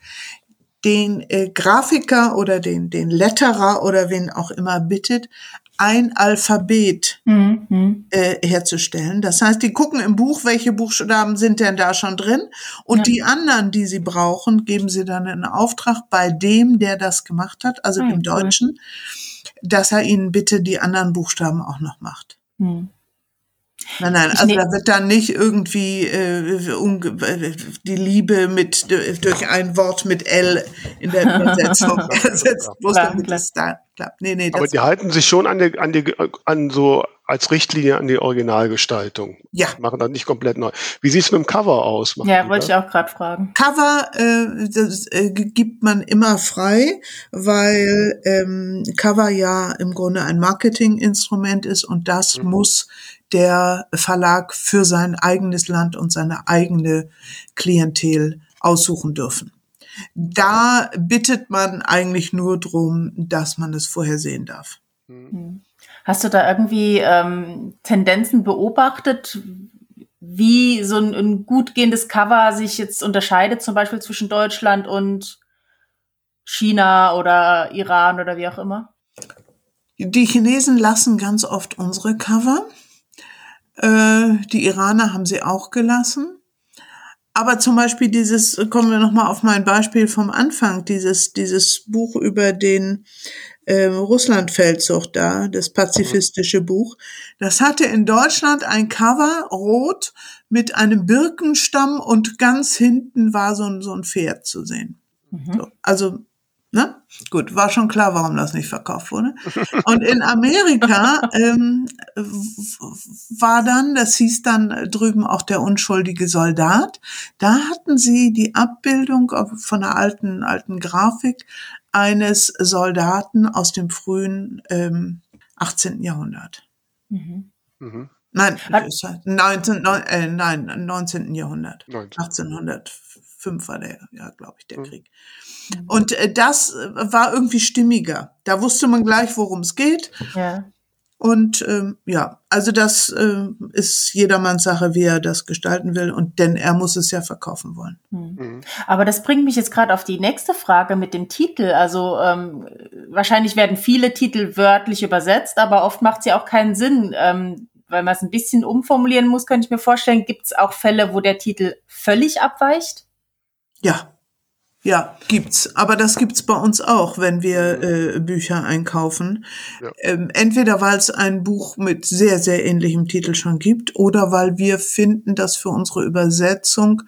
den äh, Grafiker oder den, den Letterer oder wen auch immer bittet, ein Alphabet mhm. äh, herzustellen. Das heißt, die gucken im Buch, welche Buchstaben sind denn da schon drin und ja. die anderen, die sie brauchen, geben sie dann in Auftrag bei dem, der das gemacht hat, also mhm. dem Deutschen, dass er ihnen bitte die anderen Buchstaben auch noch macht. Mhm. Nein, nein, also da wird dann nicht irgendwie äh, die Liebe mit durch ein Wort mit L in der Übersetzung [laughs] ersetzt, bloß damit es da klappt. Nee, nee, Aber die halten sich schon an, die, an, die, an so als Richtlinie an die Originalgestaltung. Ja. Machen das nicht komplett neu. Wie sieht es mit dem Cover aus? Machen ja, wollte ich auch gerade fragen. Cover äh, das, äh, gibt man immer frei, weil ähm, Cover ja im Grunde ein Marketinginstrument ist und das mhm. muss der Verlag für sein eigenes Land und seine eigene Klientel aussuchen dürfen. Da bittet man eigentlich nur drum, dass man es vorher sehen darf. Mhm. Hast du da irgendwie ähm, Tendenzen beobachtet, wie so ein, ein gut gehendes Cover sich jetzt unterscheidet, zum Beispiel zwischen Deutschland und China oder Iran oder wie auch immer? Die Chinesen lassen ganz oft unsere Cover. Äh, die Iraner haben sie auch gelassen. Aber zum Beispiel dieses, kommen wir nochmal auf mein Beispiel vom Anfang, dieses, dieses Buch über den äh, Russlandfeldzug da, das pazifistische Buch. Das hatte in Deutschland ein Cover rot mit einem Birkenstamm und ganz hinten war so ein, so ein Pferd zu sehen. Mhm. So, also Ne? Gut, war schon klar, warum das nicht verkauft wurde. Und in Amerika [laughs] ähm, war dann, das hieß dann drüben auch der unschuldige Soldat, da hatten sie die Abbildung von einer alten, alten Grafik eines Soldaten aus dem frühen ähm, 18. Jahrhundert. Mhm. Mhm. Nein, 19, äh, nein, 19. Jahrhundert. 19. 1805 war der, ja, glaube ich, der mhm. Krieg. Und äh, das war irgendwie stimmiger. Da wusste man gleich, worum es geht. Ja. Und ähm, ja, also das äh, ist jedermanns Sache, wie er das gestalten will. Und denn er muss es ja verkaufen wollen. Hm. Mhm. Aber das bringt mich jetzt gerade auf die nächste Frage mit dem Titel. Also ähm, wahrscheinlich werden viele Titel wörtlich übersetzt, aber oft macht es ja auch keinen Sinn. Ähm, weil man es ein bisschen umformulieren muss, könnte ich mir vorstellen. Gibt es auch Fälle, wo der Titel völlig abweicht? Ja, ja, gibt's. Aber das gibt's bei uns auch, wenn wir äh, Bücher einkaufen. Ja. Ähm, entweder weil es ein Buch mit sehr, sehr ähnlichem Titel schon gibt oder weil wir finden, dass für unsere Übersetzung,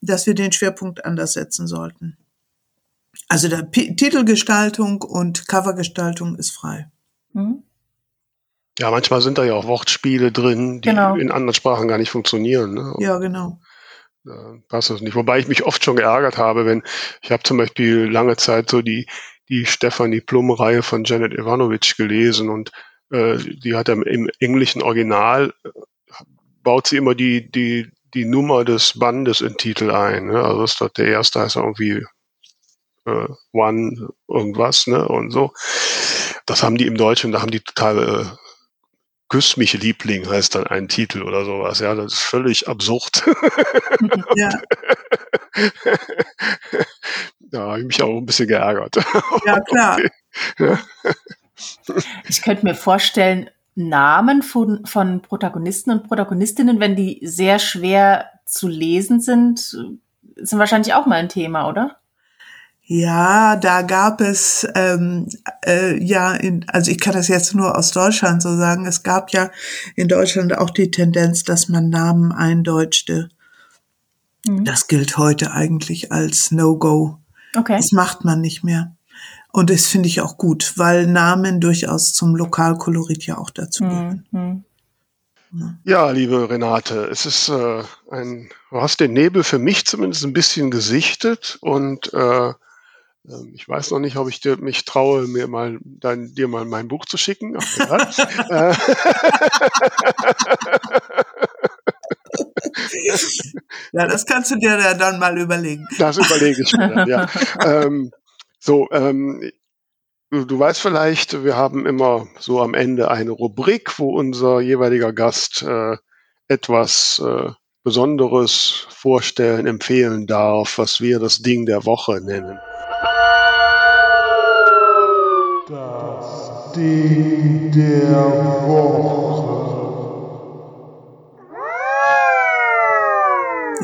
dass wir den Schwerpunkt anders setzen sollten. Also der P Titelgestaltung und Covergestaltung ist frei. Mhm. Ja, manchmal sind da ja auch Wortspiele drin, die genau. in anderen Sprachen gar nicht funktionieren. Ne? Ja, genau passt das nicht. Wobei ich mich oft schon geärgert habe, wenn ich habe zum Beispiel lange Zeit so die die Stephanie Plum-Reihe von Janet Ivanovic gelesen und äh, die hat im, im englischen Original äh, baut sie immer die die die Nummer des Bandes in Titel ein. Ne? Also ist dort der erste heißt irgendwie äh, One irgendwas ne und so. Das haben die im Deutschen, da haben die total äh, Küss mich Liebling heißt dann ein Titel oder sowas. Ja, das ist völlig absurd. Ja. [laughs] da habe ich mich auch ein bisschen geärgert. [laughs] Ja, klar. Okay. Ich könnte mir vorstellen, Namen von, von Protagonisten und Protagonistinnen, wenn die sehr schwer zu lesen sind, sind wahrscheinlich auch mal ein Thema, oder? Ja, da gab es ähm, äh, ja, in, also ich kann das jetzt nur aus Deutschland so sagen, es gab ja in Deutschland auch die Tendenz, dass man Namen eindeutschte. Mhm. Das gilt heute eigentlich als No-Go. Okay. Das macht man nicht mehr. Und das finde ich auch gut, weil Namen durchaus zum Lokalkolorit ja auch dazu gehören. Mhm. Ja. liebe Renate, es ist äh, ein, du hast den Nebel für mich zumindest ein bisschen gesichtet und äh, ich weiß noch nicht, ob ich dir, mich traue, mir mal dein, dir mal mein Buch zu schicken. Äh. [laughs] ja, das kannst du dir ja dann mal überlegen. Das überlege ich mir, ja. [laughs] ähm, so, ähm, du, du, weißt vielleicht, wir haben immer so am Ende eine Rubrik, wo unser jeweiliger Gast äh, etwas äh, Besonderes vorstellen, empfehlen darf, was wir das Ding der Woche nennen. Ding der Woche.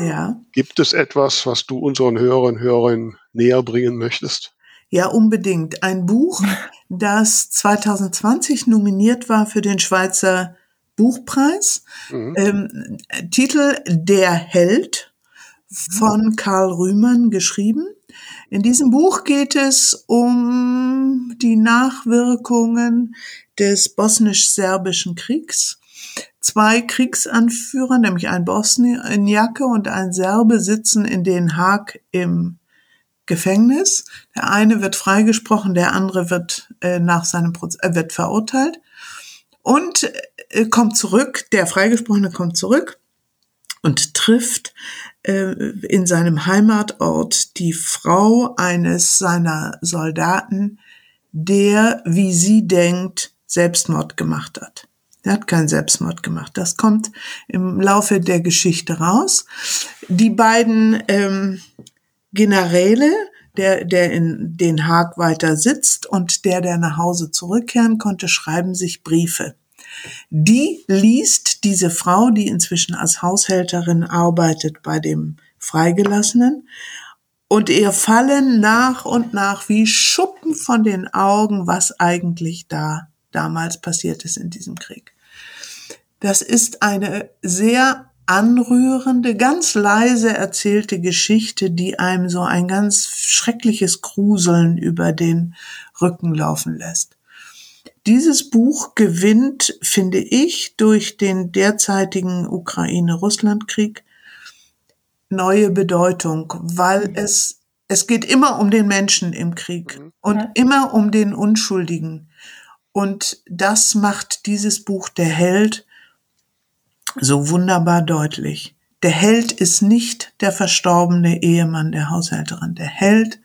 Ja. Gibt es etwas, was du unseren Hörern und Hörern näher bringen möchtest? Ja, unbedingt. Ein Buch, das 2020 nominiert war für den Schweizer Buchpreis. Mhm. Ähm, Titel Der Held von Karl Rühmann geschrieben. In diesem Buch geht es um die Nachwirkungen des bosnisch-serbischen Kriegs. Zwei Kriegsanführer, nämlich ein Bosniaker und ein Serbe, sitzen in Den Haag im Gefängnis. Der eine wird freigesprochen, der andere wird äh, nach seinem Proz äh, wird verurteilt und äh, kommt zurück. Der Freigesprochene kommt zurück und trifft in seinem Heimatort die Frau eines seiner Soldaten, der, wie sie denkt, Selbstmord gemacht hat. Er hat keinen Selbstmord gemacht. Das kommt im Laufe der Geschichte raus. Die beiden ähm, Generäle, der, der in Den Haag weiter sitzt und der, der nach Hause zurückkehren konnte, schreiben sich Briefe. Die liest diese Frau, die inzwischen als Haushälterin arbeitet bei dem Freigelassenen, und ihr fallen nach und nach wie Schuppen von den Augen, was eigentlich da damals passiert ist in diesem Krieg. Das ist eine sehr anrührende, ganz leise erzählte Geschichte, die einem so ein ganz schreckliches Gruseln über den Rücken laufen lässt. Dieses Buch gewinnt, finde ich, durch den derzeitigen Ukraine-Russland-Krieg neue Bedeutung, weil es, es geht immer um den Menschen im Krieg mhm. und ja. immer um den Unschuldigen. Und das macht dieses Buch Der Held so wunderbar deutlich. Der Held ist nicht der verstorbene Ehemann der Haushälterin. Der Held,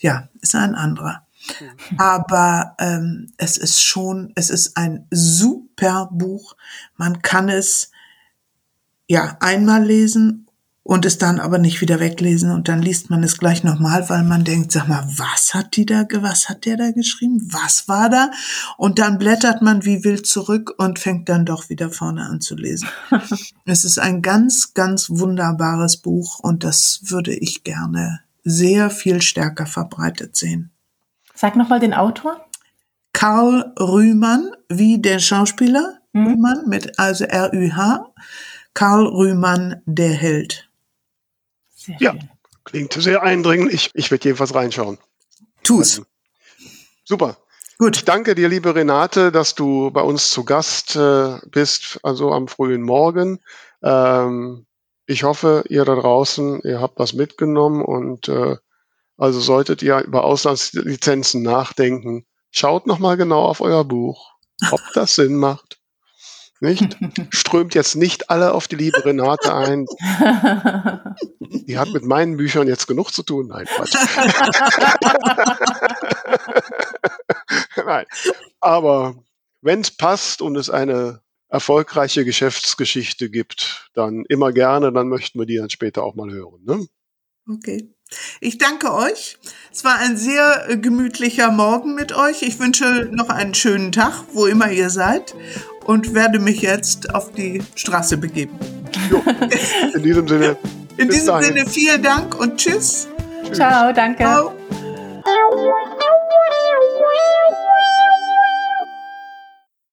ja, ist ein anderer. Aber ähm, es ist schon, es ist ein super Buch. Man kann es ja einmal lesen und es dann aber nicht wieder weglesen und dann liest man es gleich nochmal, weil man denkt, sag mal, was hat die da, was hat der da geschrieben? Was war da? Und dann blättert man wie wild zurück und fängt dann doch wieder vorne an zu lesen. [laughs] es ist ein ganz, ganz wunderbares Buch und das würde ich gerne sehr viel stärker verbreitet sehen. Sag nochmal den Autor. Karl Rühmann, wie der Schauspieler mhm. Rühmann mit also R-Ü-H. Karl Rühmann, der Held. Sehr ja, schön. klingt sehr eindringlich. Ich werde jedenfalls reinschauen. Tu's. Also, super. Gut. Ich danke dir, liebe Renate, dass du bei uns zu Gast äh, bist, also am frühen Morgen. Ähm, ich hoffe, ihr da draußen, ihr habt was mitgenommen und äh, also solltet ihr über Auslandslizenzen nachdenken, schaut nochmal genau auf euer Buch, ob das Sinn macht. Nicht? [laughs] Strömt jetzt nicht alle auf die liebe Renate ein. Die hat mit meinen Büchern jetzt genug zu tun. Nein, Quatsch. [laughs] Nein. Aber wenn es passt und es eine erfolgreiche Geschäftsgeschichte gibt, dann immer gerne, dann möchten wir die dann später auch mal hören. Ne? Okay. Ich danke euch. Es war ein sehr äh, gemütlicher Morgen mit euch. Ich wünsche noch einen schönen Tag, wo immer ihr seid, und werde mich jetzt auf die Straße begeben. Jo, in diesem Sinne. [laughs] In diesem dahin. Sinne vielen Dank und tschüss. tschüss. Ciao, danke. Ciao.